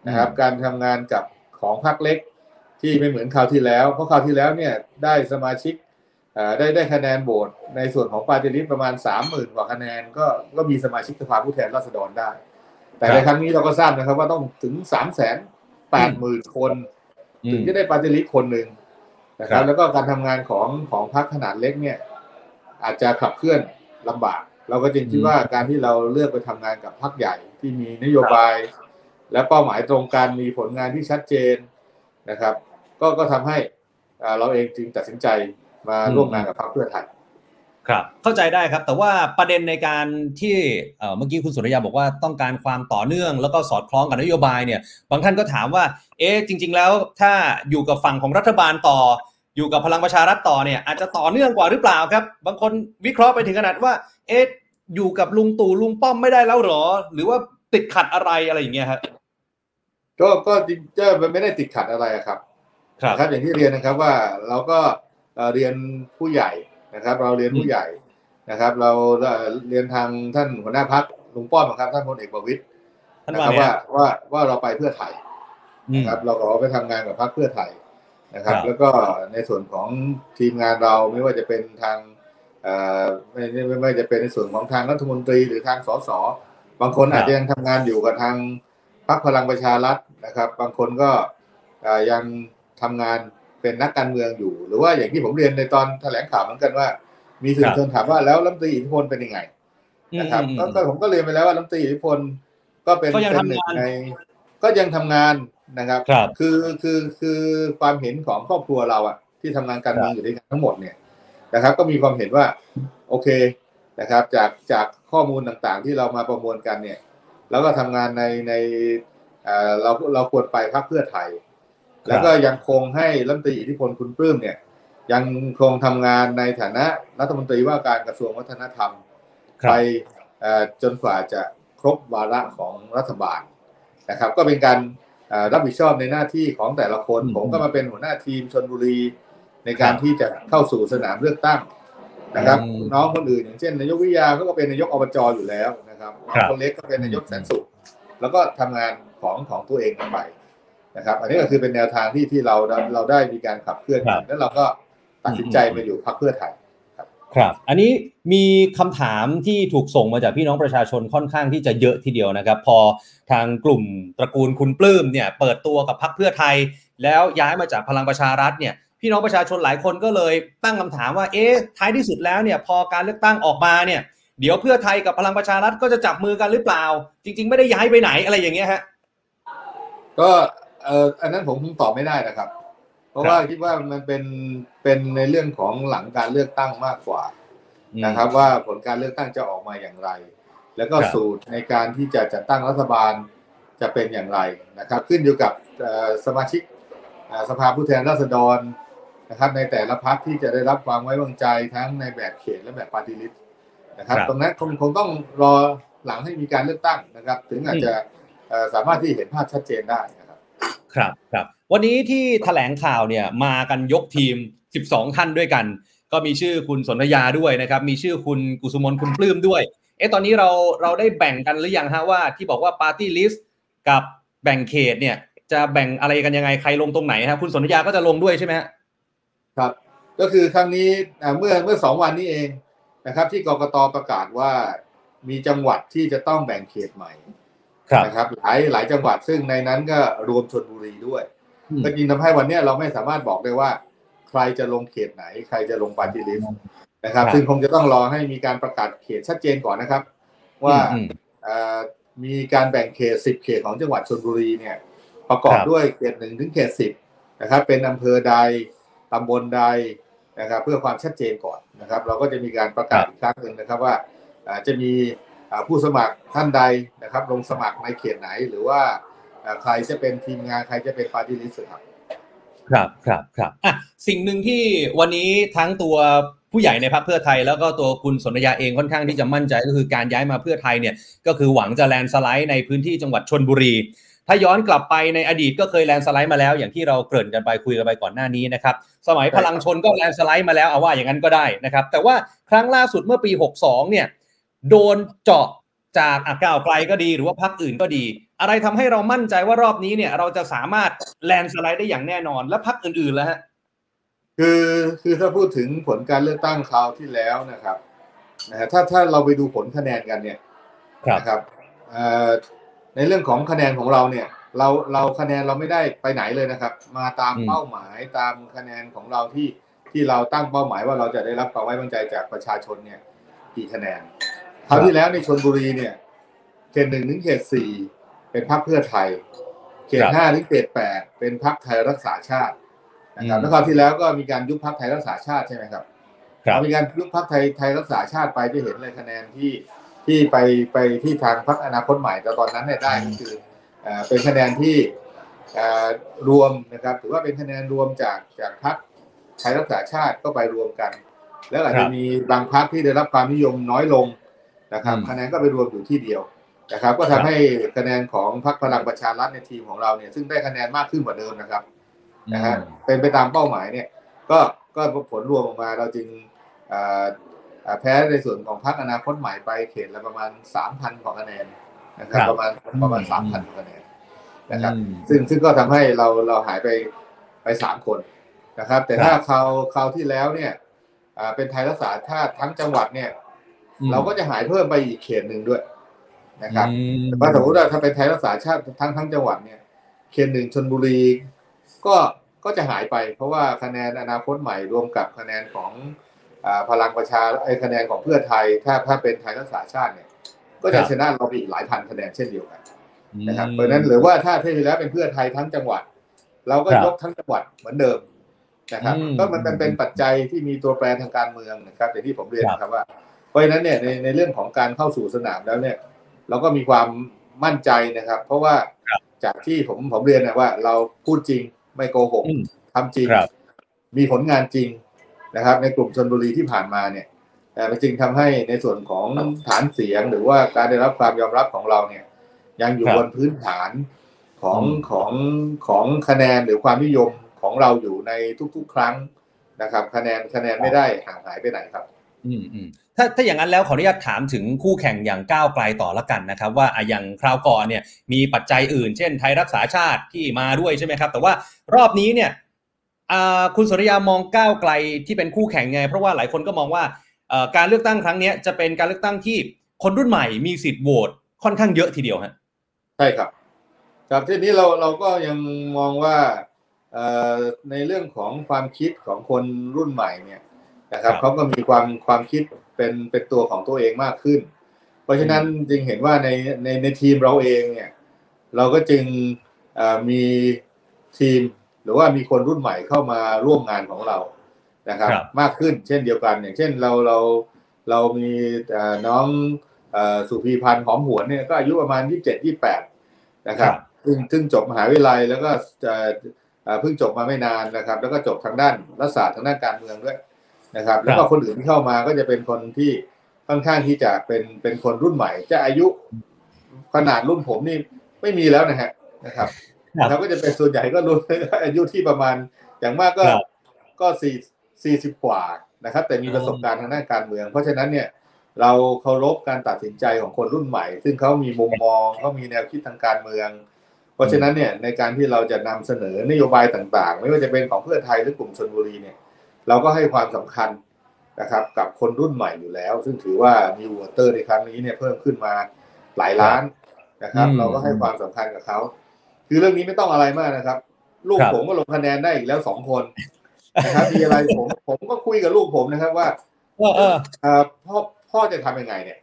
นะครับอืมการทำงานกับของพรรคเล็ก ที่ไม่เหมือนคราวที่แล้ว เพราะคราวที่แล้วเนี่ยได้สมาชิกอ่าได้ได้คะแนนโหวตในส่วนของปาร์ตี้ลิสต์ประมาณสามหมื่นกว่าคะแนนก็ก็มีสมาชิกสภาผู้แทนราษฎรได้ แต่ในครั้งนี้เราก็ทราบนะครับว่าต้องถึงสามแสนแปดหมื่นคนอืถึงจะได้ปาร์ตี้ลิสต์คนหนึ่งนะครับครับแล้วก็การทำงานของของพรรคขนาดเล็กเนี่ย อาจจะขับเคลื่อนลำบาก เราก็จึงคิดว่าการที่เราเลือกไปทำงานกับพรรคใหญ่ที่มีนโยบาย และเป้าหมายตรงกันมีผลงานที่ชัดเจนนะครับ ก็ก็ทำให้อ่าเราเองจึงตัดสินใจมาอืมร่วมงานกับพรรคเพื่อไทยครับเข้าใจได้ครับ แต่ว่าประเด็นในการที่เอ่อเมื่อกี้คุณสุรยาบอกว่าต้องการความต่อเนื่อง แล้วก็สอดคล้องกับนโยบายเนี่ยบางท่านก็ถามว่า เอ๊ะจริง ๆ แล้วถ้าอยู่กับฝั่งของรัฐบาลต่อ อยู่กับพลังประชารัฐต่อเนี่ยอาจจะต่อเนื่องกว่าหรือเปล่าครับ บางคนวิเคราะห์ไปถึงขนาดว่า เอ๊ะอยู่กับลุงตู่ลุงป้อมไม่ได้แล้วเหรอ หรือว่าติดขัดอะไรอะไรอย่างเงี้ยครับก็ก็จริงๆมันไม่ได้ติดขัดอะไรอะครับครับ นะครับอย่างที่เรียนนะครับว่าเราก็เอ่อเรียนผู้ใหญ่นะครับ เราเรียนผู้ใหญ่นะครับ เราเอ่อเรียนทางท่านหัวหน้าพักลุงป้อมครับท่านพลเอกประวิตยท่านนะว่าครับไงว่าฮะว่าว่าเราไปเพื่อไทยอืมนะครับ เราก็ไปทำงานกับพรรคเพื่อไทยนะครับครับ แล้วก็ในส่วนของทีมงานเราไม่ว่าจะเป็นทางเอ่อไม่ไม่ไม่ไม่ว่าจะเป็นในส่วนของทางรัฐมนตรีหรือทางสสบางคนอาจจะยังทำงานอยู่กับทางพรรคพลังประชารัฐนะครับ บางคนก็เอ่อยัง ทำงานเป็นนักการเมืองอยู่ หรือว่าอย่างที่ผมเรียนในตอนแถลงข่าวเหมือนกันว่า มีสื่อมวลชนถามว่าแล้วรัฐมนตรีอิทธิพลเป็นยังไงนะครับอืมก็ก็ผมก็เรียนไปแล้วว่ารัฐมนตรีอิทธิพลก็เป็นก็ยังเป็นหนึ่งทำงานใน ก็ยังทำงานนะครับครับ คือคือคือความเห็นของครอบครัวเราอะที่ทำงานการเมืองอยู่ด้วยกันทั้งหมดเนี่ยนะครับ ก็มีความเห็นว่า โอเคนะครับ จากจากข้อมูลต่างๆ ที่เรามาประมวลกันเนี่ย แล้วก็ทำงานในในเอ่อเราเราควรไปพรรคเพื่อไทย แล้วก็ยังคงให้รัฐมนตรีอิทธิพลคุณปลื้มเนี่ย ยังคงทำงานในฐานะรัฐมนตรีว่าการกระทรวงวัฒนธรรมครับไปเอ่อจนกว่าจะครบวาระของรัฐบาลนะครับ ก็เป็นการเอ่อรับผิดชอบในหน้าที่ของแต่ละคนอืมผมก็มาเป็นหัวหน้าทีมชนบุรีในการครับที่จะเข้าสู่สนามเลือกตั้งนะครับอืมน้องคนอื่นอย่างเช่นนายกวิทยาเขาก็เป็นนายกอบจอยู่แล้วนะครับน้องครับคนเล็กก็เป็นนายกแสนสุข แล้วก็ทำงานของของตัวเองกันไป นะครับ อันนี้ก็คือเป็นแนวทางที่ที่เราเราได้มีการขับเคลื่อนกันแล้วเราก็ตัดสินใจมาอยู่พรรคเพื่อไทยครับ อันนี้มีคำถามที่ถูกส่งมาจากพี่น้องประชาชนค่อนข้างที่จะเยอะทีเดียวนะครับ พอทางกลุ่มตระกูลคุณปลื้มเนี่ยเปิดตัวกับพรรคเพื่อไทย แล้วย้ายมาจากพลังประชารัฐเนี่ยพี่น้องประชาชนหลายคนก็เลยตั้งคำถามว่าเอ๊ะท้ายที่สุดแล้วเนี่ยพอการเลือกตั้งออกมาเนี่ยเดี๋ยวเพื่อไทยกับพลังประชารัฐก็จะจับมือกันหรือเปล่า จริง ๆ ไม่ได้ย้ายไปไหนอะไรอย่างเงี้ยฮะก็ เอ่ออันนั้นผมคงตอบไม่ได้นะครับ เพราะว่าคิดว่ามันเป็นเป็นในเรื่องของหลังการเลือกตั้งมากกว่านะครับ ว่าผลการเลือกตั้งจะออกมาอย่างไร แล้วก็ครับสูตรในการที่จะจัดตั้งรัฐบาลจะเป็นอย่างไรนะครับ ขึ้นอยู่กับเอ่อสมาชิกเอ่อสภาผู้แทนราษฎรนะครับ ในแต่ละพรรคที่จะได้รับความไว้วางใจทั้งในแบบเขตและแบบปาร์ตี้ลิสต์นะครับครับ ตรงนั้นคงคงต้องรอหลังให้มีการเลือกตั้งนะครับ ถึงอาจจะเอ่อสามารถที่เห็นภาพชัดเจนได้นะ ครับครับวันนี้ที่แถลงข่าวเนี่ยมากันยกทีม 12 ท่านด้วยกัน ก็มีชื่อคุณสนธยาด้วยนะครับ มีชื่อคุณสุกุมลคุณปลื้มด้วย เอ๊ะตอนนี้เราเราได้แบ่งกันหรือยังฮะว่าที่บอกว่าปาร์ตี้ลิสต์กับแบ่งเขตเนี่ยจะแบ่งอะไรกันยังไงใครลงตรงไหนฮะคุณสนธยาก็จะลงด้วยใช่ไหมครับ ก็คือครั้งนี้เมื่อเมื่อสองวันนี้เองนะครับ ที่กรกตประกาศว่ามีจังหวัดที่จะต้องแบ่งเขตใหม่ นะครับหลายหลายจังหวัดซึ่งในนั้นก็รวมชนบุรีด้วยอืมก็จริงทำให้วันเนี้ยเราไม่สามารถบอกได้ว่า ใครจะลงเขตไหน ใครจะลงปาร์ตี้ลิสต์นะครับครับซึ่งคงจะต้องรอให้มีการประกาศเขตชัดเจนก่อนนะครับ ว่าอืมเอ่อมีการแบ่งเขต10เขตของจังหวัดชลบุรีเนี่ย ประกอบครับด้วยเขตหนึ่งถึงเขตสิบนะครับ เป็นอำเภอใดตำบลใดนะครับ เพื่อความชัดเจนก่อนนะครับ เราก็จะมีการประกาศอีกครั้งหนึ่งนะครับว่าอ่าจะมีอ่า ผู้สมัครท่านใดนะครับ ลงสมัครในเขตไหน หรือว่าใครจะเป็นทีมงานใครจะเป็นปาร์ตี้ลิสต์ครับครับครับครับอะสิ่งหนึ่งที่วันนี้ทั้งตัวผู้ใหญ่ในพรรคเพื่อไทย แล้วก็ตัวคุณสนธยาเองค่อนข้างที่จะมั่นใจก็คือการย้ายมาเพื่อไทยเนี่ยก็คือหวังจะแลนด์สไลด์ในพื้นที่จังหวัดชนบุรี ถ้าย้อนกลับไปในอดีตก็เคยแลนด์สไลด์มาแล้วอย่างที่เราเกริ่นกันไปคุยกันไปก่อนหน้านี้นะครับสมัยพลังชนก็แลนด์สไลด์มาแล้วเอาว่าอย่างนั้นก็ได้นะครับแต่ว่าครั้งล่าสุดเมื่อปี 62เนี่ย โดนเจาะจากอะก้าวไกลก็ดีหรือว่าพรรคอื่นก็ดี อะไรทำให้เรามั่นใจว่ารอบนี้เนี่ย เราจะสามารถแลนด์สไลด์ได้อย่างแน่นอนและพรรคอื่นๆแล้วฮะคือคือถ้าพูดถึงผลการเลือกตั้งคราวที่แล้วนะครับนะฮะถ้าถ้าเราไปดูผลคะแนนกันเนี่ยครับนะครับเอ่อในเรื่องของคะแนนของเราเนี่ย เราเราคะแนนเราไม่ได้ไปไหนเลยนะครับ มาตามอืมเป้าหมายตามคะแนนของเราที่ที่เราตั้งเป้าหมายว่าเราจะได้รับความไว้วางใจจากประชาชนเนี่ยกี่คะแนน คราวที่แล้วในชนบุรีเนี่ยเขตหนึ่งถึงเขตสี่เป็นพรรคเพื่อไทย เขตครับห้าถึงเขตแปดเป็นพรรคไทยรักษาชาตินะครับอืมแล้วคราวที่แล้วก็มีการยุบพรรคไทยรักษาชาติใช่ไหมครับครับพอมีการยุบพรรคไทยไทยรักษาชาติไปจะเห็นเลยคะแนนที่ที่ไปไปที่ทางพรรคอนาคตใหม่แต่ตอนนั้นเนี่ยได้ก็คือเอ่อเป็นคะแนนที่เอ่อรวมนะครับถือว่าเป็นคะแนนรวมจากจากพรรคไทยรักษาชาติก็ไปรวมกัน แล้วอาจครัจะบมีบางพรรคที่ได้รับความนิยมน้อยลง นะครับอืมคะแนนก็ไปรวมอยู่ที่เดียวนะครับ ก็ทำให้คะแนนของพรรคพลังประชารัฐในทีมของเราเนี่ย ซึ่งได้คะแนนมากขึ้นกว่าเดิมนะครับนะฮะเป็นไปตามเป้าหมายเนี่ย ก็ก็ผลรวมออกมาเราจึงอ่าอ่าแพ้ในส่วนของพรรคอนาคตใหม่ไปเขตละประมาณสามพันกว่าคะแนนนะครับครับ ประมาณประมาณอืมสามพันกว่าคะแนนนะครับอืมซึ่งซึ่งก็ทำให้เราเราหายไปไปสามคนนะครับ แต่ถ้าคราวคราวที่แล้วเนี่ยอ่าเป็นไทยรักษาชาติทั้งจังหวัดเนี่ย เราก็จะหายเพิ่มไปอีกเขตหนึ่งด้วยนะครับอืมแต่ว่าสมมติว่าถ้าเป็นไทยรักษาชาติทั้งทั้งจังหวัดเนี่ย เขตหนึ่งชนบุรี ก็ก็จะหายไป เพราะว่าคะแนนอนาคตใหม่รวมกับคะแนนของอาพลังประชาไอ้คะแนนของเพื่อไทย ถ้าถ้าเป็นไทยรักษาชาติเนี่ย ก็จะชนะเราไปอีกหลายพันคะแนนเช่นเดียวกันนะครับเพราะฉะนั้นหรือว่าถ้าเที่ที่แล้วเป็นเพื่อไทยทั้งจังหวัด เราก็ครับยกทั้งจังหวัดเหมือนเดิมนะครับอืมก็มันเป็นเป็นปัจจัยที่มีตัวแปรทางการเมืองนะครับอย่างที่ผมเรียนครับนะครับว่า เพราะฉะนั้นเนี่ยในในเรื่องของการเข้าสู่สนามแล้วเนี่ย เราก็มีความมั่นใจนะครับ เพราะว่าจากที่ผมผมเรียนนะว่า เราพูดจริงไม่โกหกอืมทำจริงครับมีผลงานจริงนะครับ ในกลุ่มชนบุรีที่ผ่านมาเนี่ยแต่มันจึงทำให้ในส่วนของฐานเสียงหรือว่าการได้รับความยอมรับของเราเนี่ย ยังอยู่ครับบนพื้นฐานของอืมของของคะแนนหรือความนิยมของเราอยู่ในทุกๆ ครั้งนะครับ คะแนนคะแนนไม่ได้ห่างหายไปไหนครับ อืมอืม ถ้าถ้าอย่างนั้นแล้วขออนุญาตถามถึงคู่แข่งอย่างก้าวไกลต่อละกันนะครับ ว่าอะอย่างคราวก่อนเนี่ยมีปัจจัยอื่น เช่น ไทยรักษาชาติที่มาด้วยใช่ไหมครับ แต่ว่ารอบนี้เนี่ยอ่าคุณสุริยามองก้าวไกลที่เป็นคู่แข่งไง เพราะว่าหลายคนก็มองว่าเอ่อการเลือกตั้งครั้งเนี้ยจะเป็นการเลือกตั้งที่คนรุ่นใหม่มีสิทธิ์โหวตค่อนข้างเยอะทีเดียวฮะใช่ครับครับที่นี้เราเราก็ยังมองว่าเอ่อในเรื่องของความคิดของคนรุ่นใหม่เนี่ยนะครับครับเขาก็มีความความคิด เป็นเป็นตัวของตัวเองมากขึ้น เพราะฉะนั้นจึงเห็นว่าในในในทีมเราเองเนี่ย เราก็จึงเอ่อมีทีมหรือว่ามีคนรุ่นใหม่เข้ามาร่วมงานของเรานะครับครับมากขึ้นเช่นเดียวกันอย่างเช่นเราเราเรามีเอ่อน้องเอ่อสุภีพันธ์หอมหวนเนี่ยก็อายุประมาณยี่สิบเจ็ดยี่แปดนะครับซึ่งซึ่งจบมหาวิทยาลัยแล้วก็จะเอ่อเพิ่งจบมาไม่นานนะครับ แล้วก็จบทางด้านรัฐศาสตร์ทางด้านการเมืองด้วย นะครับ แล้วก็คนอื่นที่เข้ามาก็จะเป็นคนที่ค่อนข้างที่จะเป็นเป็นคนรุ่นใหม่ จะอายุขนาดรุ่นผมนี่ไม่มีแล้วนะฮะนะครับครับเราก็จะเป็นส่วนใหญ่ก็รุ่นอายุที่ประมาณอย่างมากก็ครับก็สี่สี่สิบกว่านะครับ แต่มีประสบการณ์ทางด้านการเมือง เพราะฉะนั้นเนี่ยเราเคารพการตัดสินใจของคนรุ่นใหม่ ซึ่งเขามีมุมมองเขามีแนวคิดทางการเมือง เพราะฉะนั้นเนี่ยในการที่เราจะนำเสนอนโยบายต่างๆ ไม่ว่าจะเป็นของเพื่อไทยหรือกลุ่มชนบุรีเนี่ย เราก็ให้ความสำคัญนะครับกับคนรุ่นใหม่อยู่แล้ว ซึ่งถือว่ามีวอเตอร์ในครั้งนี้เนี่ยเพิ่มขึ้นมาหลายล้านนะครับอืมเราก็ให้ความสำคัญกับเขา คือเรื่องนี้ไม่ต้องอะไรมากนะครับ ลูกครับผมก็ลงคะแนนได้อีกแล้วสองคนนะครับมีอะไรผมผมก็คุยกับลูกผมนะครับว่าเออเออเอ่อพ่อพ่อจะทำยังไงเนี่ย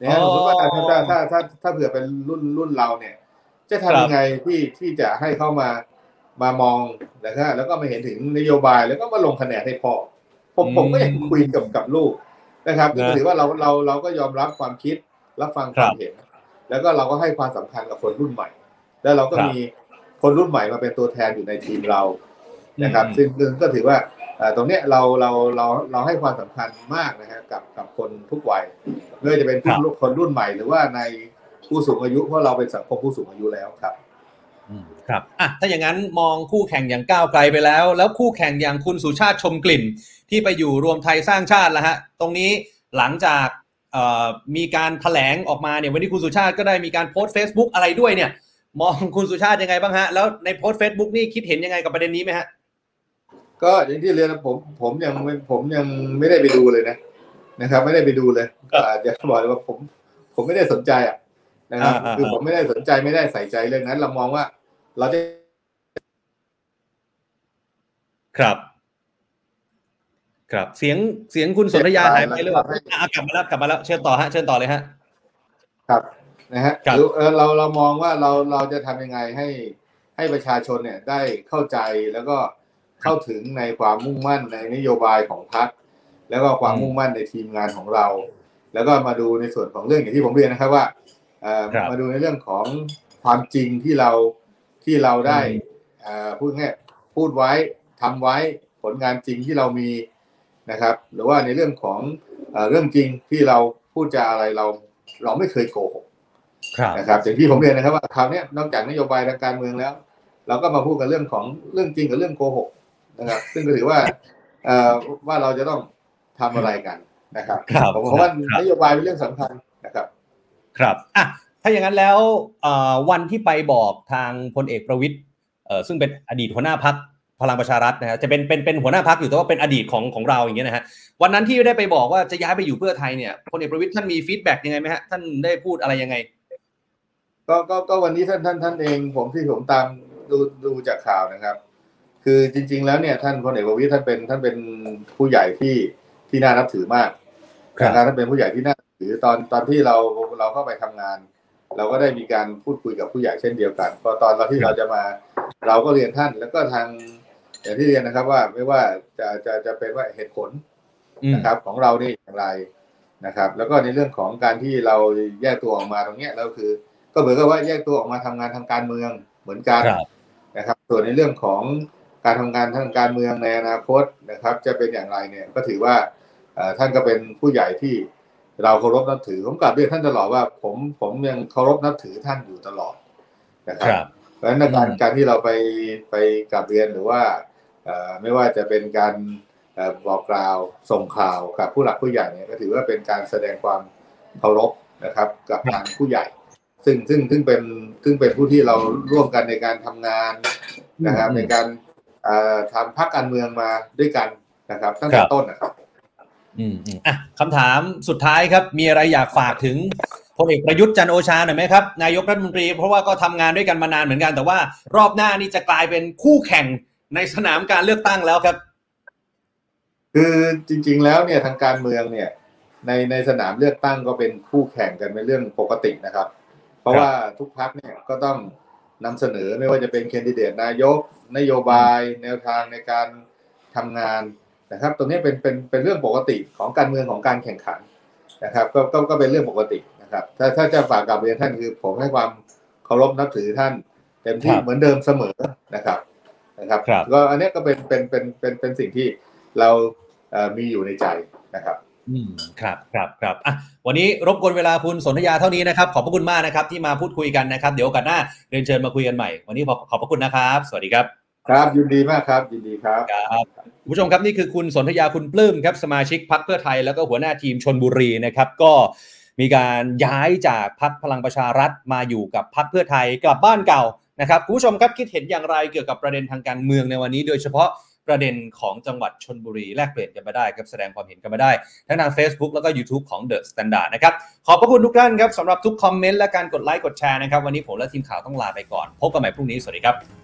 นะฮะอ๋อสมมติว่าถ้าถ้าถ้าถ้าถ้าเผื่อเป็นรุ่นรุ่นเราเนี่ย จะทำยังไงที่ที่จะให้เข้ามา มามองนะครับแล้วก็มาเห็นถึงนโยบายแล้วก็มาลงคะแนนให้พ่อผมผมก็ยังคุยกับกับลูกนะครับนะก็ถือว่าเราเราเราก็ยอมรับความคิดรับฟังความครับเห็น แล้วก็เราก็ให้ความสำคัญกับคนรุ่นใหม่ แล้วเราก็ครับมีคนรุ่นใหม่มาเป็นตัวแทนอยู่ในทีมเรานะครับอืมซึ่งซึ่งก็ถือว่าเอ่อตรงเนี้ยเราเราเราเราให้ความสำคัญมากนะฮะกับกับคนทุกวัยไม่ว่าจะเป็นผู้คนรุ่นใหม่หรือว่าในผู้สูงอายุเพราะเราเป็นสังคมผู้สูงอายุแล้วครับอืม ครับอะถ้าอย่างนั้นมองคู่แข่งอย่างก้าวไกลไปแล้ว แล้วคู่แข่งอย่างคุณสุชาติชมกลิ่น ที่ไปอยู่รวมไทยสร้างชาติแล้วฮะ ตรงนี้หลังจากเอ่อมีการแถลงออกมาเนี่ยวันนี้คุณสุชาติก็ได้มีการโพสต์ Facebook อะไรด้วยเนี่ย มองคุณสุชาติยังไงบ้างฮะ แล้วในโพสต์ Facebook นี่คิดเห็นยังไงกับประเด็นนี้ไหมฮะ ก็อย่างที่เรียนนะผมผมยังไม่ผมยังไม่ได้ไปดูเลยนะนะครับ ไม่ได้ไปดูเลยก็อาจจะบอกเลยว่าผม ผมไม่ได้สนใจอะ นะครับอ่าอ่าคือผมไม่ได้สนใจไม่ได้ใส่ใจเรื่องนั้น เรามองว่า เราจะ ครับ ครับเสียงเสียงคุณสนธยาหายไปหรือเปล่าอะกลับมาแล้วกลับมาแล้วเชิญต่อฮะเชิญต่อเลยฮะ ครับนะฮะครับหรือเออเราเรามองว่าเราเราจะทำยังไงให้ให้ประชาชนเนี่ยได้เข้าใจแล้วก็เข้าถึงในความมุ่งมั่นในนโยบายของพรรคแล้วก็ความอืมมุ่งมั่นในทีมงานของเรา แล้วก็มาดูในส่วนของเรื่องอย่างที่ผมเรียนนะครับว่าเอ่อครับ มาดูในเรื่องของความจริงที่เราที่เราได้อืมเอ่อพูดง่ายพูดไว้ทำไว้ผลงานจริงที่เรามีนะครับ หรือว่าในเรื่องของเอ่อเรื่องจริงที่เราพูดจาอะไรเราเราไม่เคยโกหกครับนะครับอย่างที่ผมเรียนนะครับว่าคราวเนี้ยนอกจากนโยบายทางการเมืองแล้ว เราก็มาพูดกันเรื่องของเรื่องจริงกับเรื่องโกหกนะครับ ซึ่งก็ถือว่าเอ่อว่าเราจะต้องทำอะไรกันนะครับครับผมว่าครับนโยบายเป็นเรื่องสำคัญนะครับ ครับอะถ้าอย่างนั้นแล้วเอ่อวันที่ไปบอกทางพลเอกประวิตยเอ่อซึ่งเป็นอดีตหัวหน้าพักพลังประชารัฐนะฮะจะเป็นเป็นเป็นหัวหน้าพักอยู่แต่ว่าเป็นอดีตของของเราอย่างเงี้ยนะฮะวันนั้นที่ได้ไปบอกว่าจะย้ายไปอยู่เพื่อไทยเนี่ยพลเอกประวิตรท่านมี feedback ยังไงไหมฮะท่านได้พูดอะไรยังไงก็ก็ก็วันนี้ท่านท่านท่านเองผมที่ผมตามดูดูจากข่าวนะครับ คือจริง ๆ แล้วเนี่ยท่านพลเอกประวิตรท่านเป็นท่านเป็นผู้ใหญ่ที่ที่น่านับถือมากครับนะครับท่านเป็นผู้ใหญ่ที่น่า นับถือตอนตอนที่เราเราเข้าไปทำงาน เราก็ได้มีการพูดคุยกับผู้ใหญ่เช่นเดียวกันพอตอนตอนที่เราจะมา เราก็เรียนท่าน แล้วก็ทางอย่างที่เรียนนะครับว่าไม่ว่าจะจะจะเป็นว่าเหตุผลอืมนะครับของเรานี่อย่างไรนะครับ แล้วก็ในเรื่องของการที่เราแยกตัวออกมาตรงเนี้ยเราคือ ก็เหมือนกับว่าแยกตัวออกมาทำงานทางการเมืองเหมือนกันครับนะครับ ส่วนในเรื่องของการทำงานทางการเมืองในอนาคตนะครับ จะเป็นอย่างไรเนี่ยก็ถือว่าเอ่อท่านก็เป็นผู้ใหญ่ที่ เราเคารพนับถือผมกลับเรียนท่านตลอดว่า ผมผมยังเคารพนับถือท่านอยู่ตลอดนะคครับรับเพราะฉะนั้นการอืมการที่เราไปไปกลับเรียนหรือว่าเอ่อไม่ว่าจะเป็นการเอ่อบอกกล่าวส่งข่าวกับผู้หลักผู้ใหญ่เนี่ยก็ถือว่าเป็นการแสดงความเคารพนะครับ กับทางผู้ใหญ่ ซึ่งซึ่งซึ่งเป็นซึ่งเป็นผู้ที่เราร่วมกันในการทำงานนะครับอืมในการเอ่อทำพักการเมืองมาด้วยกันนะครับตั้งคแต่รับต้นนะครับ อืมอืมอะคำถามสุดท้ายครับ มีอะไรอยากฝากถึงพลเอกประยุทธ์จันโอชาหน่อยไหมครับนายกรัฐมนตรี เพราะว่าก็ทำงานด้วยกันมานานเหมือนกัน แต่ว่ารอบหน้านี่จะกลายเป็นคู่แข่งในสนามการเลือกตั้งแล้วครับ คือจริง ๆ แล้วเนี่ยทางการเมืองเนี่ย ในในสนามเลือกตั้งก็เป็นคู่แข่งกันเป็นเรื่องปกตินะครับ เพราะว่าทุกพักเนี่ยก็ต้องนำเสนอไม่ว่าจะเป็นแคนดิเดตนายก นโยบาย แนวทางในการทำงาน นะครับตรงนี้เป็นเป็นเป็นเรื่องปกติของการเมืองของการแข่งขันนะครับก็ก็ก็เป็นเรื่องปกตินะครับถ้าถ้าจะฝากกับเรียนท่านคือผมให้ความเคารพนับถือท่านเต็มที่ครับเหมือนเดิมเสมอนะครับนะครับครับก็อันเนี้ยก็เป็นเป็นเป็นเป็นเป็นสิ่งที่เราเอ่อมีอยู่ในใจนะครับอืมครับครับครับอะวันนี้รบกวนเวลาคุณสนธยาเท่านี้นะครับ ขอบพระคุณมากนะครับ ที่มาพูดคุยกันนะครับ เดี๋ยวโอกาสหน้าเรียนเชิญมาคุยกันใหม่ วันนี้ขอขอบพระคุณนะครับ สวัสดีครับ ครับยินดีมากครับยินดีครับครับ คุณผู้ชมครับนี่คือคุณสนธยาคุณปลื้มครับสมาชิกพักเพื่อไทยแล้วก็หัวหน้าทีมชนบุรีนะครับก็มีการย้ายจากพักพลังประชารัฐมาอยู่กับพักเพื่อไทยกลับบ้านเก่านะครับคุณผู้ชมครับคิดเห็นอย่างไรเกี่ยวกับประเด็นทางการเมืองในวันนี้ โดยเฉพาะประเด็นของจังหวัดชนบุรีแลกเปลี่ยนกันมาได้ครับแสดงความเห็นกันมาได้ ทั้งทาง Facebook แล้วก็ YouTube ของ The Standard นะครับขอบพระคุณทุกท่านครับสำหรับทุกคอมเมนต์และการกดไลค์กดแชร์นะครับวันนี้ผมและทีมข่าวต้องลาไปก่อน พบกันใหม่พรุ่งนี้สวัสดีครับ